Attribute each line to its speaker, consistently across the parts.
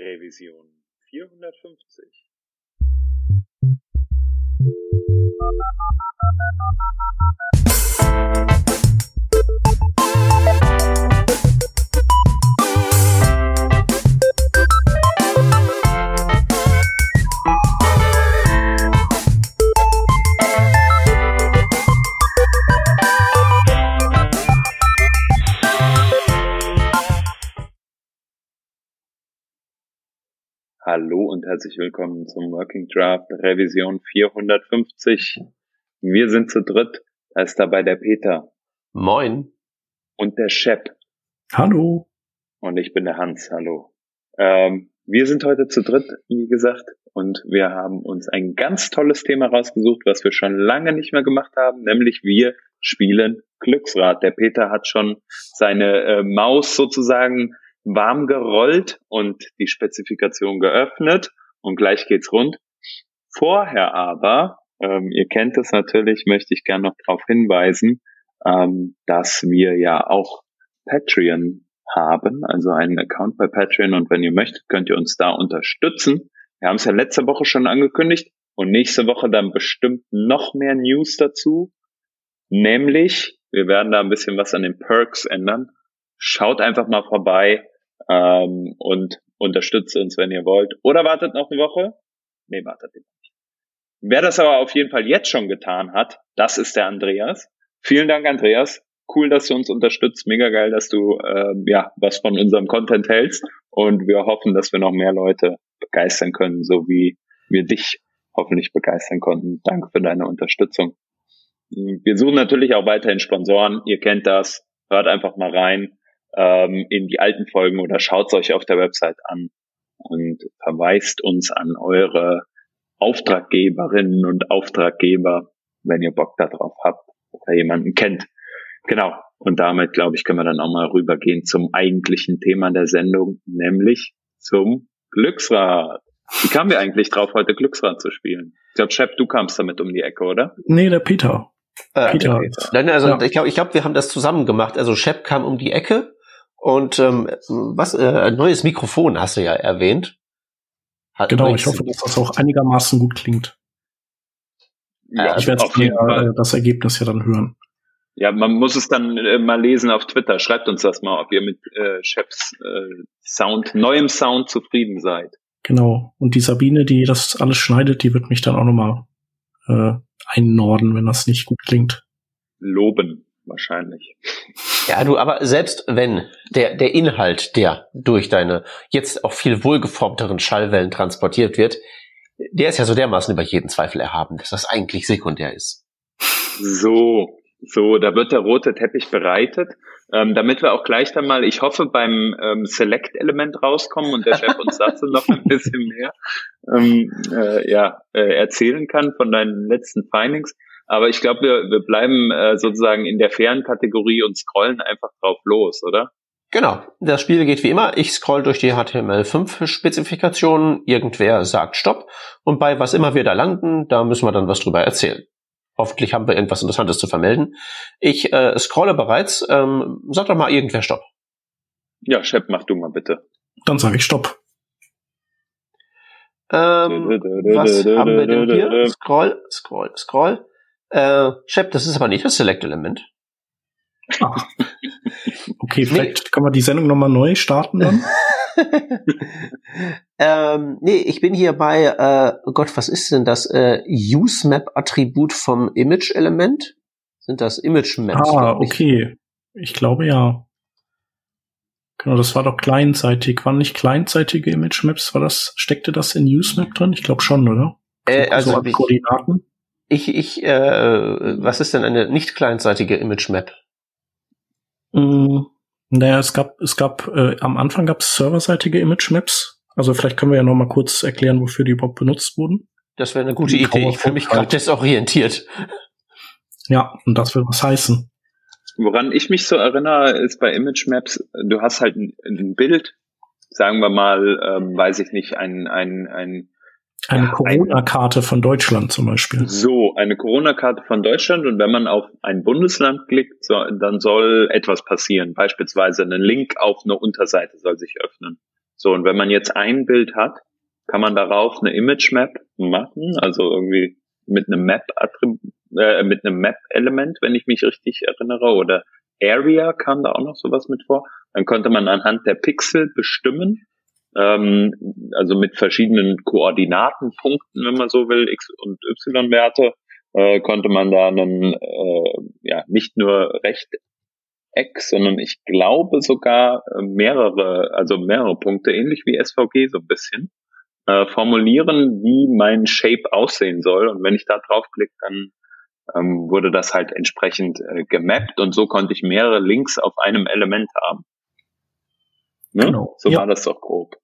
Speaker 1: Revision 450. und herzlich willkommen zum Working Draft Revision 450. Wir sind zu dritt. Da ist dabei der Peter.
Speaker 2: Moin.
Speaker 1: Und der Shep.
Speaker 3: Hallo.
Speaker 1: Und ich bin der Hans. Hallo. Ähm, wir sind heute zu dritt, wie gesagt, und wir haben uns ein ganz tolles Thema rausgesucht, was wir schon lange nicht mehr gemacht haben, nämlich wir spielen Glücksrad. Der Peter hat schon seine äh, Maus sozusagen warm gerollt und die Spezifikation geöffnet und gleich geht's rund. Vorher aber, ähm, ihr kennt es natürlich, möchte ich gerne noch darauf hinweisen, ähm, dass wir ja auch Patreon haben, also einen Account bei Patreon und wenn ihr möchtet, könnt ihr uns da unterstützen. Wir haben es ja letzte Woche schon angekündigt und nächste Woche dann bestimmt noch mehr News dazu, nämlich wir werden da ein bisschen was an den Perks ändern. Schaut einfach mal vorbei, ähm, und unterstützt uns, wenn ihr wollt. Oder wartet noch eine Woche? Nee, wartet nicht. Wer das aber auf jeden Fall jetzt schon getan hat, das ist der Andreas. Vielen Dank, Andreas. Cool, dass du uns unterstützt. Mega geil, dass du ähm, ja was von unserem Content hältst. Und wir hoffen, dass wir noch mehr Leute begeistern können, so wie wir dich hoffentlich begeistern konnten. Danke für deine Unterstützung. Wir suchen natürlich auch weiterhin Sponsoren. Ihr kennt das. Hört einfach mal rein ähm, in die alten Folgen oder schaut es euch auf der Website an und verweist uns an eure Auftraggeberinnen und Auftraggeber, wenn ihr Bock darauf habt oder jemanden kennt. Genau. Und damit, glaube ich, können wir dann auch mal rübergehen zum eigentlichen Thema der Sendung, nämlich zum Glücksrad. Wie kamen wir eigentlich drauf, heute Glücksrad zu spielen? Ich glaube, Shep, du kamst damit um die Ecke, oder?
Speaker 3: Nee, der Peter.
Speaker 2: Äh, Peter. Nein, also ja. ich glaube, ich glaub, wir haben das zusammen gemacht. Also Shep kam um die Ecke und ähm, was, äh, ein neues Mikrofon hast du ja erwähnt.
Speaker 3: Hat genau, ich hoffe, dass das auch einigermaßen gut klingt. Ja, ich werde äh, das Ergebnis ja dann hören.
Speaker 1: Ja, man muss es dann äh, mal lesen auf Twitter. Schreibt uns das mal, ob ihr mit äh, Chefs äh, Sound, neuem Sound zufrieden seid.
Speaker 3: Genau. Und die Sabine, die das alles schneidet, die wird mich dann auch nochmal äh, einnorden, wenn das nicht gut klingt.
Speaker 1: Loben wahrscheinlich.
Speaker 2: Ja, du, aber selbst wenn der, der Inhalt, der durch deine jetzt auch viel wohlgeformteren Schallwellen transportiert wird, der ist ja so dermaßen über jeden Zweifel erhaben, dass das eigentlich sekundär ist.
Speaker 1: So, so, da wird der rote Teppich bereitet, ähm, damit wir auch gleich dann mal, ich hoffe, beim ähm, Select-Element rauskommen und der Chef uns dazu noch ein bisschen mehr ähm, äh, ja, äh, erzählen kann von deinen letzten Findings. Aber ich glaube, wir, wir bleiben äh, sozusagen in der fairen Kategorie und scrollen einfach drauf los, oder?
Speaker 2: Genau. Das Spiel geht wie immer. Ich scroll durch die HTML5-Spezifikationen. Irgendwer sagt Stopp. Und bei was immer wir da landen, da müssen wir dann was drüber erzählen. Hoffentlich haben wir irgendwas Interessantes zu vermelden. Ich äh, scrolle bereits. Ähm, sag doch mal irgendwer Stopp.
Speaker 1: Ja, Shep, mach du mal bitte.
Speaker 3: Dann sage ich Stopp.
Speaker 2: Ähm, was haben wir denn hier? Scroll, scroll, scroll. Äh, Shep, das ist aber nicht das Select-Element.
Speaker 3: Ah. Okay, vielleicht nee. kann man die Sendung nochmal neu starten dann.
Speaker 2: ähm, nee, ich bin hier bei, äh, oh Gott, was ist denn das? Äh, Use-Map-Attribut vom Image-Element? Sind das Image-Maps?
Speaker 3: Ah, okay. Ich glaube ja. Genau, das war doch kleinseitig. Waren nicht kleinseitige Image-Maps? War das, steckte das in Use-Map drin? Ich glaube schon, oder?
Speaker 2: Äh, also, also Koordinaten? Ich, ich, äh, was ist denn eine nicht kleinseitige Image Map?
Speaker 3: Mm, naja, es gab, es gab, äh, am Anfang gab es serverseitige Image Maps. Also vielleicht können wir ja noch mal kurz erklären, wofür die überhaupt benutzt wurden.
Speaker 2: Das wäre eine gute die Idee. Ich fühle mich gerade desorientiert.
Speaker 3: Ja, und das will was heißen.
Speaker 1: Woran ich mich so erinnere, ist bei Image Maps, du hast halt ein, ein Bild, sagen wir mal, ähm, weiß ich nicht, ein, ein, ein
Speaker 3: eine ja, Corona-Karte von Deutschland zum Beispiel.
Speaker 1: So, eine Corona-Karte von Deutschland und wenn man auf ein Bundesland klickt, so, dann soll etwas passieren. Beispielsweise ein Link auf eine Unterseite soll sich öffnen. So, und wenn man jetzt ein Bild hat, kann man darauf eine Image Map machen, also irgendwie mit einem Map äh, mit einem Map Element, wenn ich mich richtig erinnere, oder Area kam da auch noch sowas mit vor. Dann konnte man anhand der Pixel bestimmen, ähm, also mit verschiedenen Koordinatenpunkten, wenn man so will, X und Y Werte, äh, konnte man da einen, äh, ja, nicht nur Rechteck, sondern ich glaube sogar äh, mehrere, also mehrere Punkte, ähnlich wie SVG so ein bisschen, äh, formulieren, wie mein Shape aussehen soll. Und wenn ich da draufklicke, dann ähm, wurde das halt entsprechend äh, gemappt und so konnte ich mehrere Links auf einem Element haben. Ne? Genau. So ja. war das doch grob.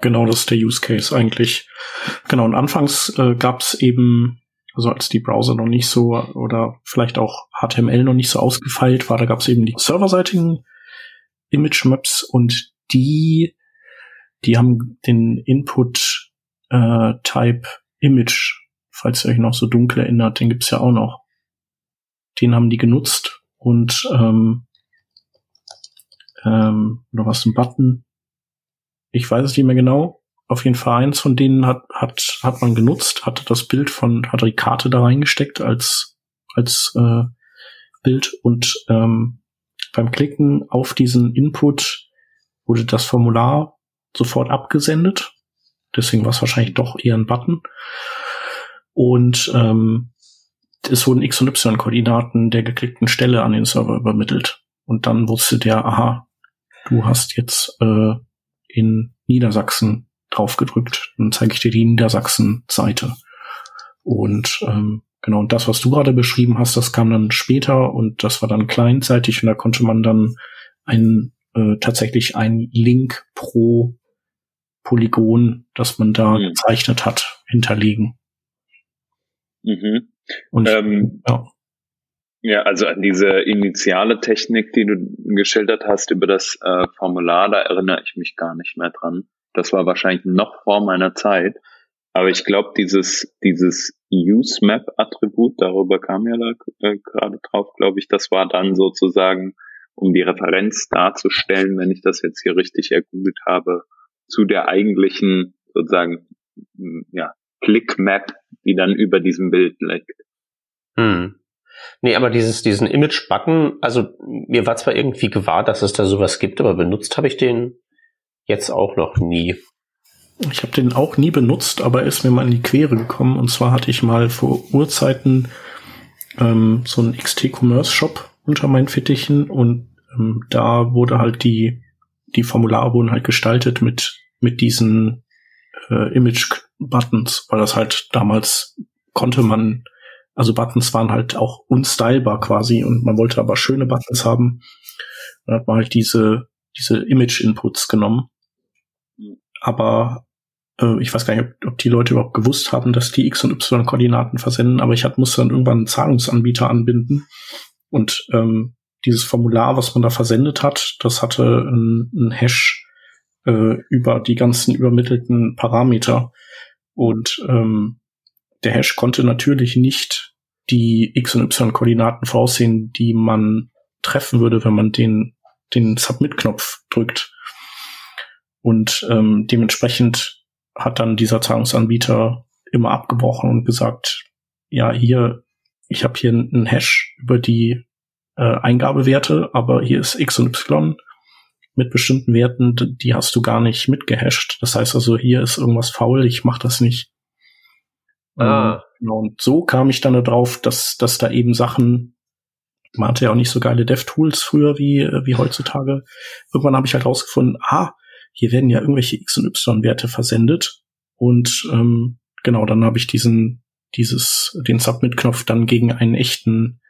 Speaker 3: Genau, das ist der Use Case eigentlich. Genau, und anfangs äh, gab es eben, also als die Browser noch nicht so oder vielleicht auch HTML noch nicht so ausgefeilt war, da gab es eben die serverseitigen Image Maps und die, die haben den Input äh, Type Image, falls ihr euch noch so dunkel erinnert, den gibt's ja auch noch. Den haben die genutzt und ähm, ähm, oder was ein Button? Ich weiß es nicht mehr genau. Auf jeden Fall eins von denen hat, hat, hat man genutzt, hatte das Bild von, hat die Karte da reingesteckt als, als äh, Bild und ähm, beim Klicken auf diesen Input wurde das Formular sofort abgesendet. Deswegen war es wahrscheinlich doch eher ein Button. Und ähm, es wurden X- und Y-Koordinaten der geklickten Stelle an den Server übermittelt. Und dann wusste der, aha, du hast jetzt äh, in Niedersachsen draufgedrückt. Dann zeige ich dir die Niedersachsen-Seite. Und ähm, genau, und das, was du gerade beschrieben hast, das kam dann später und das war dann kleinseitig und da konnte man dann ein, äh, tatsächlich ein Link pro Polygon, das man da mhm. gezeichnet hat, hinterlegen.
Speaker 1: Mhm. Und ähm, ja. Ja, also an diese initiale Technik, die du geschildert hast über das äh, Formular, da erinnere ich mich gar nicht mehr dran. Das war wahrscheinlich noch vor meiner Zeit. Aber ich glaube, dieses, dieses UseMap-Attribut, darüber kam ja da äh, gerade drauf, glaube ich, das war dann sozusagen, um die Referenz darzustellen, wenn ich das jetzt hier richtig ergoogelt habe, zu der eigentlichen sozusagen ja, Click-Map, die dann über diesem Bild liegt.
Speaker 2: Hm. Nee, aber dieses, diesen Image-Button, also mir war zwar irgendwie gewahr, dass es da sowas gibt, aber benutzt habe ich den jetzt auch noch nie.
Speaker 3: Ich habe den auch nie benutzt, aber er ist mir mal in die Quere gekommen. Und zwar hatte ich mal vor Urzeiten ähm, so einen XT-Commerce-Shop unter meinen Fittichen und ähm, da wurde halt die, die Formulare wurden halt gestaltet mit, mit diesen äh, Image-Buttons, weil das halt damals konnte man also Buttons waren halt auch unstylebar quasi und man wollte aber schöne Buttons haben. Dann hat man halt diese, diese Image-Inputs genommen. Aber äh, ich weiß gar nicht, ob, ob, die Leute überhaupt gewusst haben, dass die X- und Y-Koordinaten versenden, aber ich hat, musste dann irgendwann einen Zahlungsanbieter anbinden. Und ähm, dieses Formular, was man da versendet hat, das hatte ein Hash äh, über die ganzen übermittelten Parameter. Und ähm, der Hash konnte natürlich nicht die X- und Y-Koordinaten voraussehen, die man treffen würde, wenn man den, den Submit-Knopf drückt. Und ähm, dementsprechend hat dann dieser Zahlungsanbieter immer abgebrochen und gesagt, ja, hier, ich habe hier einen Hash über die äh, Eingabewerte, aber hier ist X und Y mit bestimmten Werten, die hast du gar nicht mitgehasht. Das heißt also, hier ist irgendwas faul, ich mache das nicht. Ah. Ähm, genau, und so kam ich dann darauf, dass, dass da eben Sachen, man hatte ja auch nicht so geile Dev-Tools früher wie, äh, wie heutzutage. Irgendwann habe ich halt rausgefunden, ah, hier werden ja irgendwelche X- und Y-Werte versendet. Und ähm, genau, dann habe ich diesen, dieses, den Submit-Knopf dann gegen einen echten,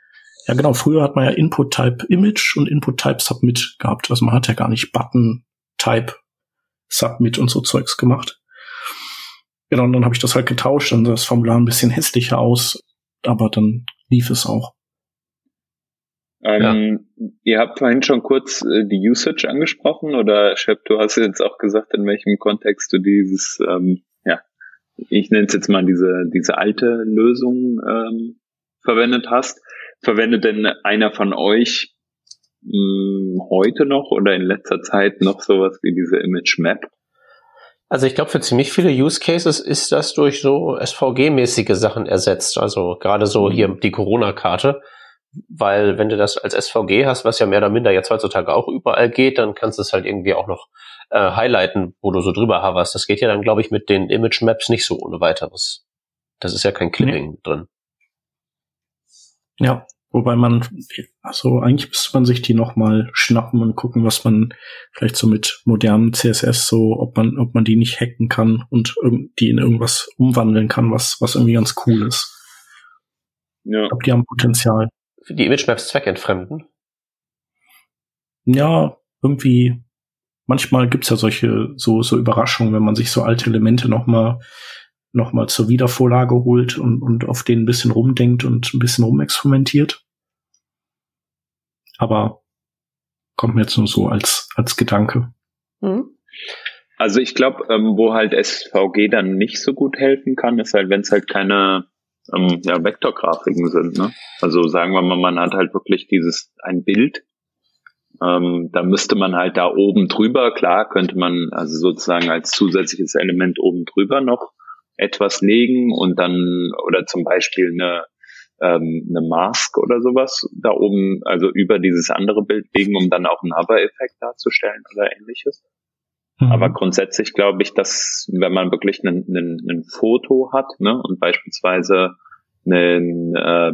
Speaker 3: ja genau, früher hat man ja Input-Type Image und Input-Type Submit gehabt. Also man hat ja gar nicht Button-Type Submit und so Zeugs gemacht. Genau, und dann habe ich das halt getauscht, dann sah das Formular ein bisschen hässlicher aus, aber dann lief es auch.
Speaker 1: Ähm, ja. Ihr habt vorhin schon kurz äh, die Usage angesprochen oder Shep, du hast jetzt auch gesagt, in welchem Kontext du dieses, ähm, ja, ich nenne es jetzt mal diese, diese alte Lösung ähm, verwendet hast. Verwendet denn einer von euch mh, hm, heute noch oder in letzter Zeit noch sowas wie diese Image Map?
Speaker 2: Also ich glaube, für ziemlich viele Use Cases ist das durch so SVG-mäßige Sachen ersetzt. Also gerade so hier die Corona-Karte. Weil wenn du das als SVG hast, was ja mehr oder minder jetzt heutzutage auch überall geht, dann kannst du es halt irgendwie auch noch äh, highlighten, wo du so drüber hoverst. Das geht ja dann, glaube ich, mit den Image Maps nicht so ohne weiteres. Das ist ja kein Clipping nee. drin.
Speaker 3: Ja, wobei man, also eigentlich müsste man sich die nochmal schnappen und gucken, was man vielleicht so mit modernen CSS so, ob man, ob man die nicht hacken kann und die in irgendwas umwandeln kann, was, was irgendwie ganz cool ist. Ja. Ich glaube, die haben Potenzial.
Speaker 2: Für die Image Maps zweckentfremden?
Speaker 3: Ja, irgendwie, manchmal gibt's ja solche, so, so Überraschungen, wenn man sich so alte Elemente nochmal nochmal zur Wiedervorlage holt und, und auf den ein bisschen rumdenkt und ein bisschen rumexperimentiert. Aber kommt mir jetzt nur so als, als Gedanke. Mhm.
Speaker 1: Also ich glaube, ähm, wo halt SVG dann nicht so gut helfen kann, ist halt, wenn es halt keine ähm, ja, Vektorgrafiken sind. Ne? Also sagen wir mal, man hat halt wirklich dieses ein Bild. Ähm, da müsste man halt da oben drüber, klar, könnte man also sozusagen als zusätzliches Element oben drüber noch etwas legen und dann oder zum Beispiel eine ähm, eine Mask oder sowas da oben, also über dieses andere Bild legen, um dann auch einen Hover-Effekt darzustellen oder ähnliches. Mhm. Aber grundsätzlich glaube ich, dass wenn man wirklich ein, Foto hat ne, und beispielsweise eine, äh,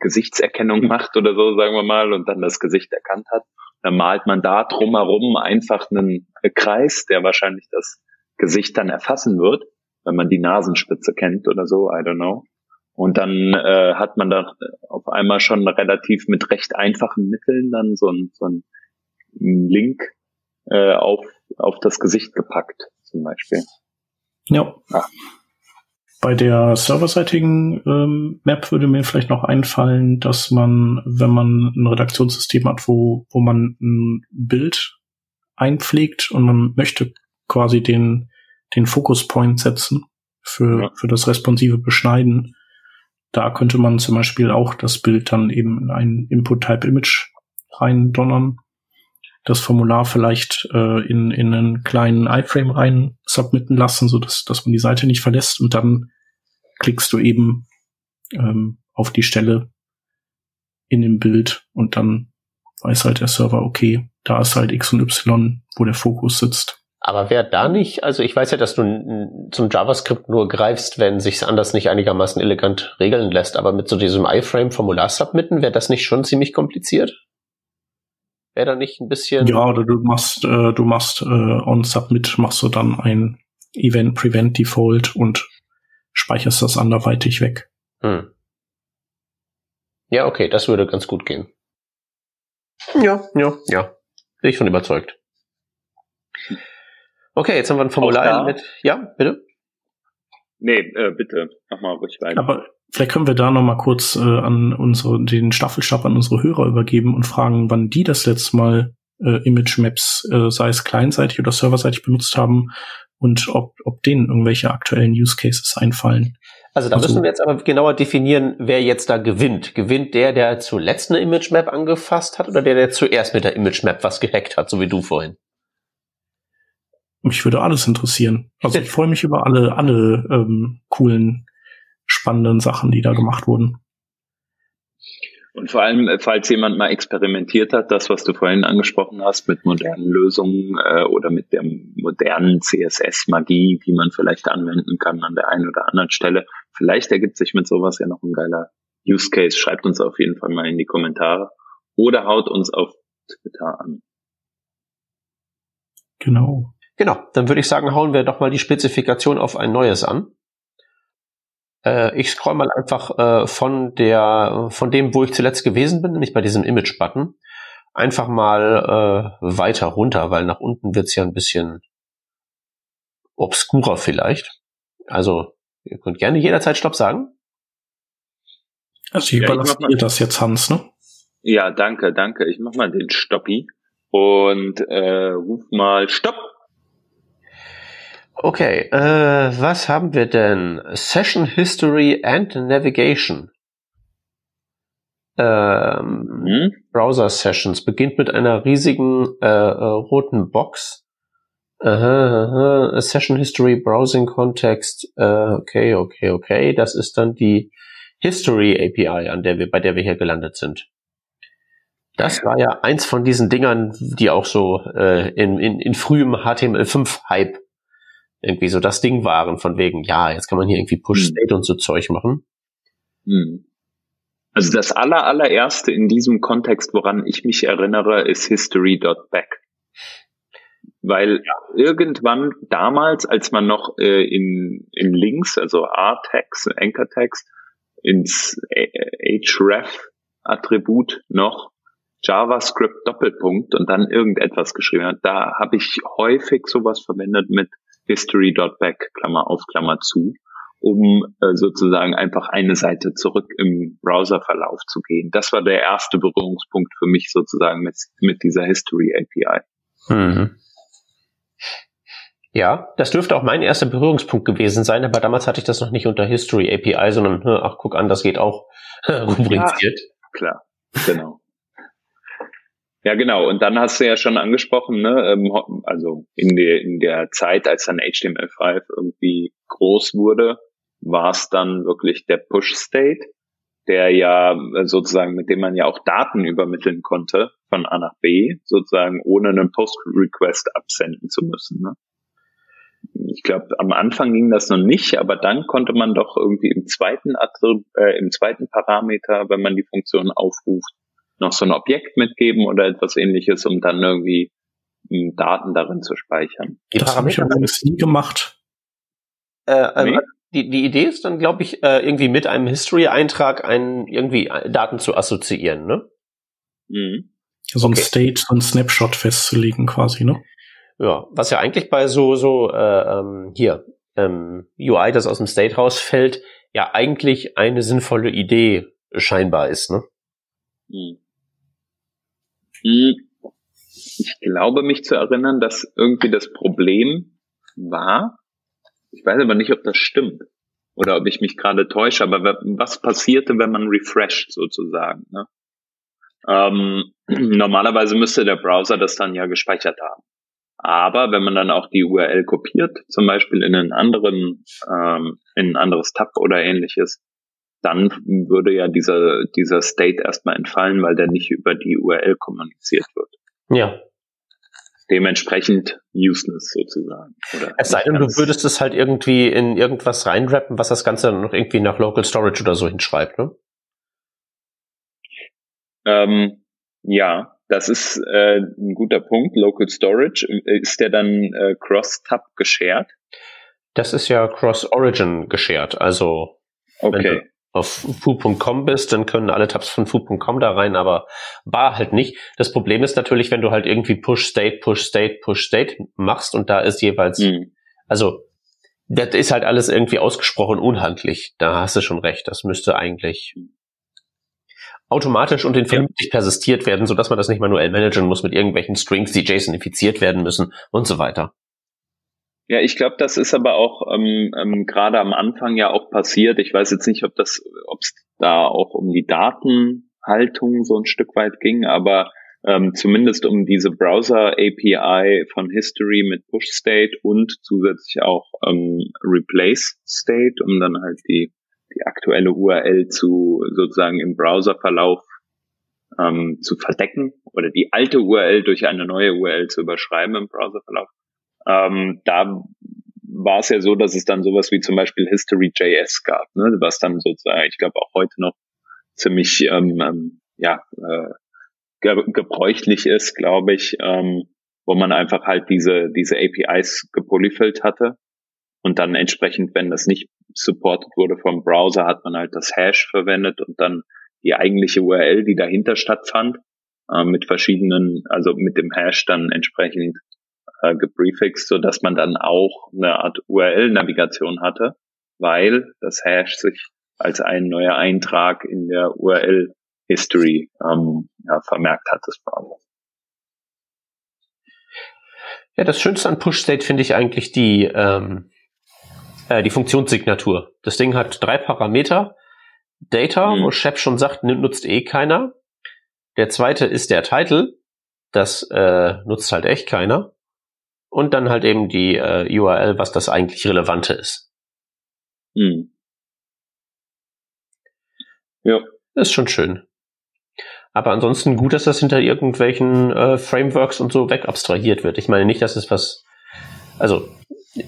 Speaker 1: Gesichtserkennung macht oder so, sagen wir mal, und dann das Gesicht erkannt hat, dann malt man da drumherum einfach einen Kreis, der wahrscheinlich das Gesicht dann erfassen wird wenn man die Nasenspitze kennt oder so, I don't know. Und dann äh, hat man da auf einmal schon relativ mit recht einfachen Mitteln dann so ein, so ein Link äh, auf, auf das Gesicht gepackt, zum Beispiel.
Speaker 3: Ja. Ah. Bei der serverseitigen ähm, Map würde mir vielleicht noch einfallen, dass man, wenn man ein Redaktionssystem hat, wo, wo man ein Bild einpflegt und man möchte quasi den den Fokuspoint setzen für, ja. für das responsive Beschneiden. Da könnte man zum Beispiel auch das Bild dann eben in ein Input-Type-Image reindonnern, das Formular vielleicht äh, in, in einen kleinen iFrame rein submitten lassen, so dass, dass man die Seite nicht verlässt und dann klickst du eben ähm, auf die Stelle in dem Bild und dann weiß halt der Server, okay, da ist halt X und Y, wo der Fokus sitzt.
Speaker 2: Aber wer da nicht, also ich weiß ja, dass du zum JavaScript nur greifst, wenn sich's anders nicht einigermaßen elegant regeln lässt, aber mit so diesem iframe-Formular submitten, wäre das nicht schon ziemlich kompliziert? Wäre da nicht ein bisschen.
Speaker 3: Ja, oder du machst, äh, du machst äh, on Submit, machst du dann ein Event Prevent Default und speicherst das anderweitig weg. Hm.
Speaker 2: Ja, okay, das würde ganz gut gehen. Ja, ja, ja. Bin ich von überzeugt. Okay, jetzt haben wir ein Formular mit. Ja, bitte?
Speaker 1: Nee, äh, bitte, mach mal ruhig weiter.
Speaker 3: Aber vielleicht können wir da noch mal kurz äh, an unsere, den Staffelstab an unsere Hörer übergeben und fragen, wann die das letzte Mal äh, Image Maps, äh, sei es kleinseitig oder serverseitig benutzt haben und ob, ob denen irgendwelche aktuellen Use Cases einfallen.
Speaker 2: Also da also, müssen wir jetzt aber genauer definieren, wer jetzt da gewinnt. Gewinnt der, der zuletzt eine Image Map angefasst hat oder der, der zuerst mit der Image Map was gehackt hat, so wie du vorhin?
Speaker 3: Mich würde alles interessieren. Also ich freue mich über alle, alle ähm, coolen, spannenden Sachen, die da gemacht wurden.
Speaker 1: Und vor allem, äh, falls jemand mal experimentiert hat, das, was du vorhin angesprochen hast, mit modernen Lösungen äh, oder mit der modernen CSS-Magie, die man vielleicht anwenden kann an der einen oder anderen Stelle, vielleicht ergibt sich mit sowas ja noch ein geiler Use Case. Schreibt uns auf jeden Fall mal in die Kommentare oder haut uns auf Twitter an.
Speaker 3: Genau.
Speaker 2: Genau, dann würde ich sagen, hauen wir doch mal die Spezifikation auf ein neues an. Äh, ich scroll mal einfach äh, von der, von dem, wo ich zuletzt gewesen bin, nämlich bei diesem Image-Button, einfach mal äh, weiter runter, weil nach unten wird's ja ein bisschen obskurer vielleicht. Also, ihr könnt gerne jederzeit Stopp sagen.
Speaker 3: Also ich ja, überlasse dir das jetzt, Hans, ne?
Speaker 1: Ja, danke, danke. Ich mach mal den Stoppi und äh, ruf mal Stopp.
Speaker 2: Okay, äh, was haben wir denn? Session History and Navigation. Ähm, hm? Browser Sessions beginnt mit einer riesigen äh, äh, roten Box, Aha, aha. Session History, Browsing Context. Äh, okay, okay, okay. Das ist dann die History API, an der wir, bei der wir hier gelandet sind. Das war ja eins von diesen Dingern, die auch so äh, in, in, in frühem HTML5-Hype irgendwie so das Ding waren, von wegen, ja, jetzt kann man hier irgendwie Push-State hm. und so Zeug machen.
Speaker 1: Hm. Also das aller, allererste in diesem Kontext, woran ich mich erinnere, ist history.back. Weil irgendwann damals, als man noch äh, in, in Links, also R-Tags, Anchor-Tags, ins href-Attribut noch JavaScript Doppelpunkt und dann irgendetwas geschrieben hat, da habe ich häufig sowas verwendet mit history.back, Klammer auf, Klammer zu, um äh, sozusagen einfach eine Seite zurück im Browserverlauf zu gehen. Das war der erste Berührungspunkt für mich sozusagen mit, mit dieser History API. Mhm.
Speaker 2: Ja, das dürfte auch mein erster Berührungspunkt gewesen sein, aber damals hatte ich das noch nicht unter History API, sondern, ach, guck an, das geht auch rubriziert.
Speaker 1: Ja, klar, genau. Ja, genau. Und dann hast du ja schon angesprochen, ne, ähm, also in der, in der Zeit, als dann HTML5 irgendwie groß wurde, war es dann wirklich der Push-State, der ja sozusagen, mit dem man ja auch Daten übermitteln konnte von A nach B, sozusagen ohne einen Post-Request absenden zu müssen. Ne? ich glaube, am Anfang ging das noch nicht, aber dann konnte man doch irgendwie im zweiten äh, im zweiten Parameter, wenn man die Funktion aufruft, noch so ein Objekt mitgeben oder etwas ähnliches, um dann irgendwie hm, Daten darin zu speichern.
Speaker 3: Die das habe ich übrigens nie gemacht.
Speaker 2: Äh, ähm, nee? die, die Idee ist dann, glaube ich, äh, irgendwie mit einem History-Eintrag einen irgendwie äh, Daten zu assoziieren, ne?
Speaker 3: Mhm. So ein okay. State, so ein Snapshot festzulegen quasi, ne?
Speaker 2: Ja, was ja eigentlich bei so, so, äh, ähm, hier, ähm, UI, das aus dem State rausfällt, ja eigentlich eine sinnvolle Idee scheinbar ist, ne? Hm.
Speaker 1: Hm. Ich glaube mich zu erinnern, dass irgendwie das Problem war, ich weiß aber nicht, ob das stimmt oder ob ich mich gerade täusche, aber was passierte, wenn man refresht sozusagen? Ne? Ähm, normalerweise müsste der Browser das dann ja gespeichert haben. Aber wenn man dann auch die URL kopiert, zum Beispiel in einen anderen, ähm, in ein anderes Tab oder ähnliches, dann würde ja dieser, dieser State erstmal entfallen, weil der nicht über die URL kommuniziert wird.
Speaker 2: Ja.
Speaker 1: Dementsprechend useless sozusagen.
Speaker 2: Oder es sei denn, du würdest es halt irgendwie in irgendwas reinrappen, was das Ganze dann noch irgendwie nach Local Storage oder so hinschreibt, ne?
Speaker 1: Ähm, ja, das ist äh, ein guter Punkt. Local Storage, ist der dann äh, Cross-Tab geshared?
Speaker 2: Das ist ja Cross-Origin geshared. Also okay. Auf foo.com bist, dann können alle Tabs von foo.com da rein, aber bar halt nicht. Das Problem ist natürlich, wenn du halt irgendwie Push-State, Push-State, Push-State machst und da ist jeweils, mhm. also das ist halt alles irgendwie ausgesprochen unhandlich. Da hast du schon recht. Das müsste eigentlich automatisch und in vernünftig ja. persistiert werden, sodass man das nicht manuell managen muss mit irgendwelchen Strings, die JSONifiziert werden müssen und so weiter.
Speaker 1: Ja, ich glaube, das ist aber auch ähm, ähm, gerade am Anfang ja auch passiert. Ich weiß jetzt nicht, ob das, ob es da auch um die Datenhaltung so ein Stück weit ging, aber ähm, zumindest um diese Browser API von History mit Push State und zusätzlich auch ähm, Replace State, um dann halt die die aktuelle URL zu sozusagen im Browserverlauf ähm, zu verdecken oder die alte URL durch eine neue URL zu überschreiben im Browserverlauf. Ähm, da war es ja so, dass es dann sowas wie zum Beispiel History.js gab, ne, was dann sozusagen, ich glaube auch heute noch ziemlich ähm, ähm, ja äh, ge gebräuchlich ist, glaube ich, ähm, wo man einfach halt diese diese APIs gepolyfilled hatte und dann entsprechend, wenn das nicht supported wurde vom Browser, hat man halt das Hash verwendet und dann die eigentliche URL, die dahinter stattfand, äh, mit verschiedenen, also mit dem Hash dann entsprechend äh, geprefixt, so dass man dann auch eine Art URL-Navigation hatte, weil das Hash sich als ein neuer Eintrag in der URL-History ähm, ja, vermerkt hat des Browsers.
Speaker 2: Ja, das Schönste an Push-State finde ich eigentlich die, ähm, äh, die Funktionssignatur. Das Ding hat drei Parameter. Data, mhm. wo Shep schon sagt, nutzt eh keiner. Der zweite ist der Title. Das äh, nutzt halt echt keiner. Und dann halt eben die äh, URL, was das eigentlich Relevante ist.
Speaker 1: Hm. Ja.
Speaker 2: ist schon schön. Aber ansonsten gut, dass das hinter irgendwelchen äh, Frameworks und so wegabstrahiert wird. Ich meine nicht, dass es was, also,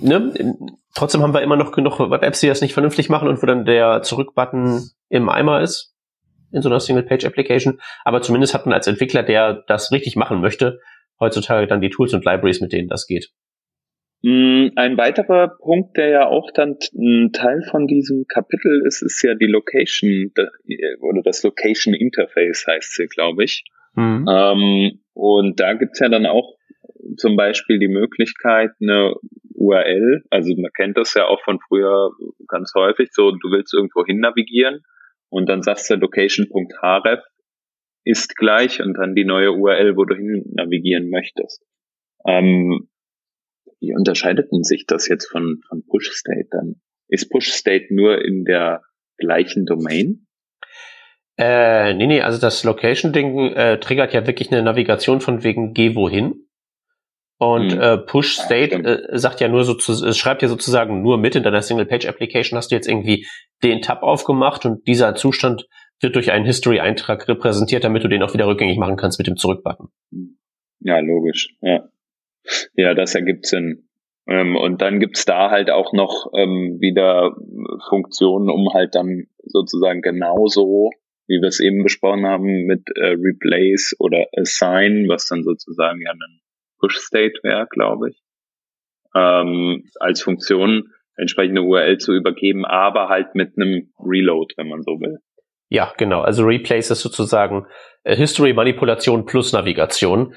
Speaker 2: ne, trotzdem haben wir immer noch genug Web-Apps, die das nicht vernünftig machen und wo dann der Zurück-Button im Eimer ist in so einer Single-Page-Application. Aber zumindest hat man als Entwickler, der das richtig machen möchte, heutzutage dann die Tools und Libraries, mit denen das geht.
Speaker 1: Mm, ein weiterer Punkt, der ja auch dann ein Teil von diesem Kapitel ist, ist ja die Location oder das Location Interface heißt sie, glaube ich. Mhm. Ähm, und da gibt's ja dann auch zum Beispiel die Möglichkeit, eine URL, also man kennt das ja auch von früher ganz häufig, so du willst irgendwo hin navigieren und dann sagst du location.href ist gleich und dann die neue URL, wo du hin navigieren möchtest. Ähm, wie unterscheidet denn sich das jetzt von, von Push State dann? Ist Push State nur in der gleichen Domain?
Speaker 2: Äh, nee, nee, also das Location-Ding äh, triggert ja wirklich eine Navigation von wegen geh wohin. Und hm. äh, Push State äh, sagt ja nur so, es schreibt ja sozusagen nur mit in deiner Single-Page-Application hast du jetzt irgendwie den Tab aufgemacht und dieser Zustand wird durch einen History-Eintrag repräsentiert, damit du den auch wieder rückgängig machen kannst mit dem Zurück-Button.
Speaker 1: Ja, logisch. Ja. Ja, das ergibt Sinn. Ähm, und dann gibt's da halt auch noch ähm, wieder Funktionen, um halt dann sozusagen genauso, wie wir es eben besprochen haben, mit äh, Replace oder Assign, was dann sozusagen ja ein Push-State wäre, glaube ich, ähm, als Funktion entsprechende URL zu übergeben, aber halt mit einem Reload, wenn man so will.
Speaker 2: Ja, genau. Also Replace ist sozusagen äh, History-Manipulation plus Navigation.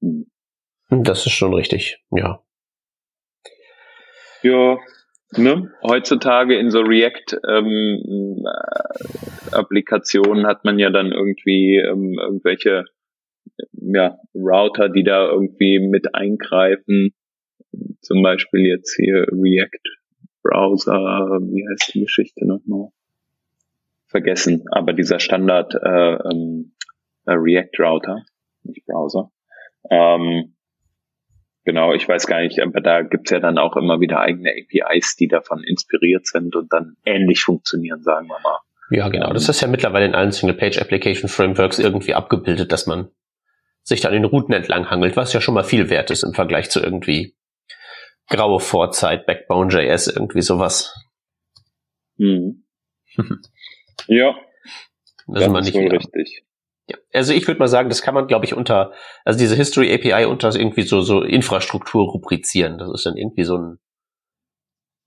Speaker 2: Hm. Das ist schon richtig, ja.
Speaker 1: Ja, ne? Heutzutage in so React-Applikationen ähm, hat man ja dann irgendwie ähm, irgendwelche ja, Router, die da irgendwie mit eingreifen. Zum Beispiel jetzt hier React Browser, wie heißt die Geschichte nochmal? Vergessen, aber dieser Standard äh, ähm, äh, React Router, nicht Browser. Ähm, Genau, ich weiß gar nicht, aber da gibt's ja dann auch immer wieder eigene APIs, die davon inspiriert sind und dann ähnlich funktionieren, sagen wir mal.
Speaker 2: Ja, genau. Das ist ja mittlerweile in allen Single-Page-Application-Frameworks irgendwie abgebildet, dass man sich da an den Routen entlang hangelt, was ja schon mal viel wert ist im Vergleich zu irgendwie graue Vorzeit, Backbone.js, irgendwie sowas.
Speaker 1: Hm. ja.
Speaker 2: Das, das ist, ist wohl richtig. Ja, also ich würde mal sagen, das kann man, glaube ich, unter, also diese History API unter irgendwie so, so Infrastruktur rubrizieren. Das ist dann irgendwie so ein,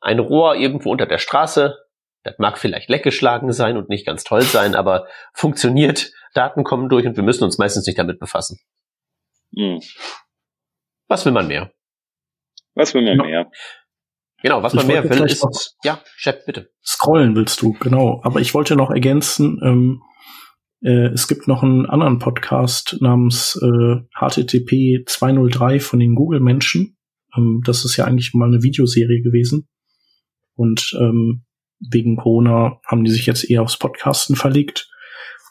Speaker 2: ein Rohr irgendwo unter der Straße. Das mag vielleicht leckgeschlagen sein und nicht ganz toll sein, aber funktioniert. Daten kommen durch und wir müssen uns meistens nicht damit befassen. Hm. Was will man mehr?
Speaker 1: Was will man genau. mehr?
Speaker 2: Genau, was ich man mehr will, ist, ja, Chat, bitte.
Speaker 3: Scrollen willst du, genau. Aber ich wollte noch ergänzen, ähm, äh, es gibt noch einen anderen Podcast namens äh, HTTP 203 von den Google-Menschen. Ähm, das ist ja eigentlich mal eine Videoserie gewesen. Und ähm, wegen Corona haben die sich jetzt eher aufs Podcasten verlegt.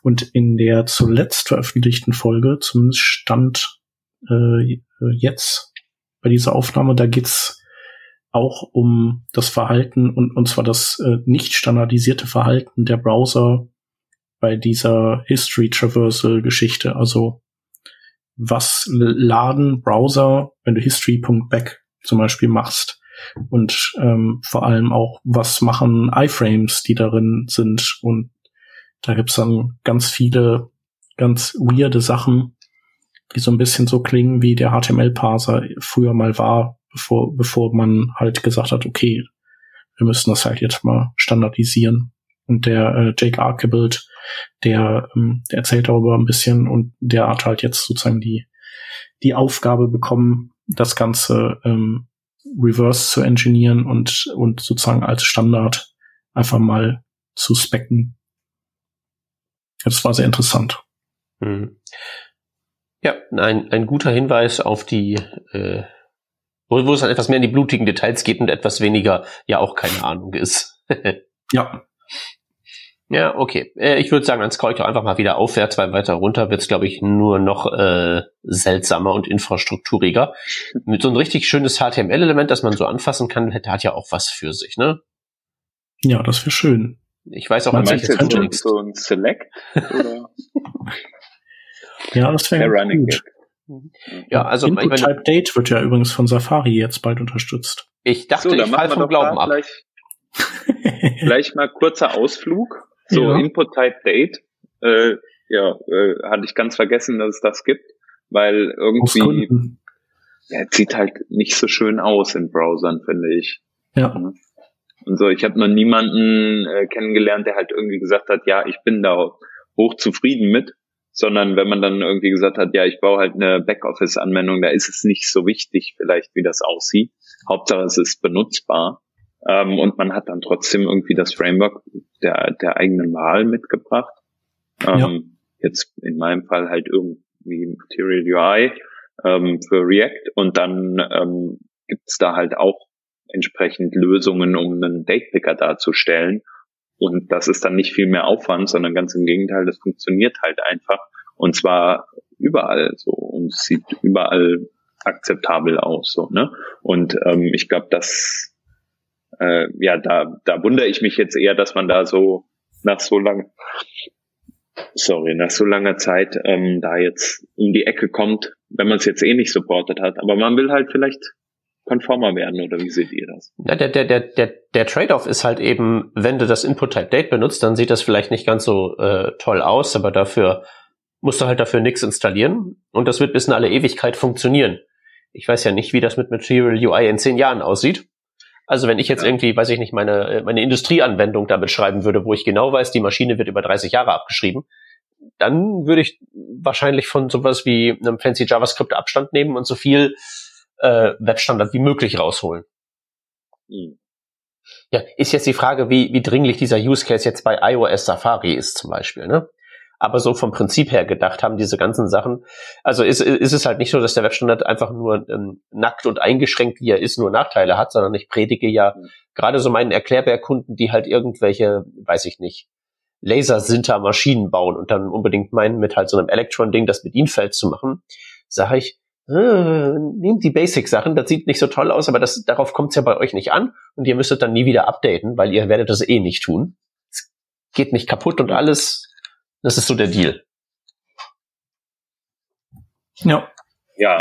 Speaker 3: Und in der zuletzt veröffentlichten Folge, zumindest stand äh, jetzt bei dieser Aufnahme, da geht's auch um das Verhalten und, und zwar das äh, nicht standardisierte Verhalten der Browser bei dieser History Traversal Geschichte. Also was laden Browser, wenn du history.back zum Beispiel machst und ähm, vor allem auch, was machen iFrames, die darin sind und da gibt's dann ganz viele ganz weirde Sachen, die so ein bisschen so klingen, wie der HTML-Parser früher mal war, bevor, bevor man halt gesagt hat, okay, wir müssen das halt jetzt mal standardisieren. Und der äh, Jake Archibald, der, ähm, der erzählt darüber ein bisschen und der hat halt jetzt sozusagen die, die Aufgabe bekommen, das Ganze ähm, reverse zu engineeren und, und sozusagen als Standard einfach mal zu specken. Das war sehr interessant. Hm.
Speaker 2: Ja, ein, ein guter Hinweis auf die, äh, wo, wo es dann etwas mehr in die blutigen Details geht und etwas weniger ja auch keine Ahnung ist.
Speaker 3: ja.
Speaker 2: Ja, okay. Äh, ich würde sagen, dann scroll ich doch einfach mal wieder aufwärts, weil weiter runter wird's, glaube ich, nur noch äh, seltsamer und infrastrukturiger. Mit so ein richtig schönes HTML-Element, das man so anfassen kann, hat ja auch was für sich, ne?
Speaker 3: Ja, das wäre schön.
Speaker 2: Ich weiß auch,
Speaker 1: Man
Speaker 2: welches
Speaker 1: jetzt so, so ein Select? Oder?
Speaker 3: Ja, das wäre gut.
Speaker 1: Gag.
Speaker 2: Ja, also ich,
Speaker 3: Input
Speaker 2: meine,
Speaker 3: Type Date wird ja übrigens von Safari jetzt bald unterstützt.
Speaker 2: ich dachte,
Speaker 1: So,
Speaker 2: ich
Speaker 1: machen
Speaker 2: fall
Speaker 1: wir
Speaker 2: vom Glauben
Speaker 1: da
Speaker 2: ab.
Speaker 1: gleich, gleich mal kurzer Ausflug. So,
Speaker 3: Ja.
Speaker 1: Input Type Date. Äh, ja, äh, hatte ich ganz vergessen, dass es das gibt, weil irgendwie, ja, es sieht halt nicht so schön aus in Browsern, finde ich.
Speaker 3: Ja.
Speaker 1: Und so, ich habe noch niemanden äh, kennengelernt, der halt irgendwie gesagt hat, ja, ich bin da hoch zufrieden mit, sondern wenn man dann irgendwie gesagt hat, ja, ich baue halt eine Backoffice-Anwendung, da ist es nicht so wichtig vielleicht, wie das aussieht. Hauptsache, es ist benutzbar. Ähm, und man hat dann trotzdem irgendwie das Framework der, der eigenen Wahl mitgebracht. Ähm,
Speaker 3: Ja.
Speaker 1: Jetzt in meinem Fall halt irgendwie Material UI ähm, für React und dann ähm, gibt's da halt auch entsprechend Lösungen, um einen Datepicker darzustellen. Und das ist dann nicht viel mehr Aufwand, sondern ganz im Gegenteil, das funktioniert halt einfach. Und zwar überall so und es sieht überall akzeptabel aus. So, ne? Und ähm, ich glaube, dass äh, ja, da, da wundere ich mich jetzt eher, dass man da so nach so lang, sorry, nach so langer Zeit ähm, da jetzt um die Ecke kommt, wenn man es jetzt eh nicht supportet hat. Aber man will halt vielleicht konformer werden, oder wie seht ihr das?
Speaker 2: Ja, der, der, der, der, der Trade-off ist halt eben, wenn du das Input-Type-Date benutzt, dann sieht das vielleicht nicht ganz so äh, toll aus, aber dafür musst du halt dafür nichts installieren und das wird bis in alle Ewigkeit funktionieren. Ich weiß ja nicht, wie das mit Material UI in zehn Jahren aussieht. Also wenn ich jetzt
Speaker 1: Ja.
Speaker 2: irgendwie, weiß ich nicht, meine, äh, meine Industrieanwendung damit schreiben würde, wo ich genau weiß, die Maschine wird über 30 Jahre abgeschrieben, dann würde ich wahrscheinlich von sowas wie einem fancy JavaScript Abstand nehmen und so viel äh, Webstandard wie möglich rausholen.
Speaker 1: Hm.
Speaker 2: Ja, ist jetzt die Frage, wie, wie dringlich dieser Use Case jetzt bei iOS Safari ist zum Beispiel, ne? Aber so vom Prinzip her gedacht haben diese ganzen Sachen, also ist, ist es halt nicht so, dass der Webstandard einfach nur ähm, nackt und eingeschränkt, wie er ist, nur Nachteile hat, sondern ich predige ja
Speaker 1: Mhm.
Speaker 2: gerade so meinen Erklärbär-Kunden, die halt irgendwelche, weiß ich nicht, Lasersinter-Maschinen bauen und dann unbedingt meinen, mit halt so einem Electron-Ding das Bedienfeld zu machen, sage ich, nehmt die Basic-Sachen, das sieht nicht so toll aus, aber das, darauf kommt es ja bei euch nicht an und ihr müsstet dann nie wieder updaten, weil ihr werdet das eh nicht tun. Es geht nicht kaputt und alles. Das ist so der Deal.
Speaker 3: Ja.
Speaker 1: Ja,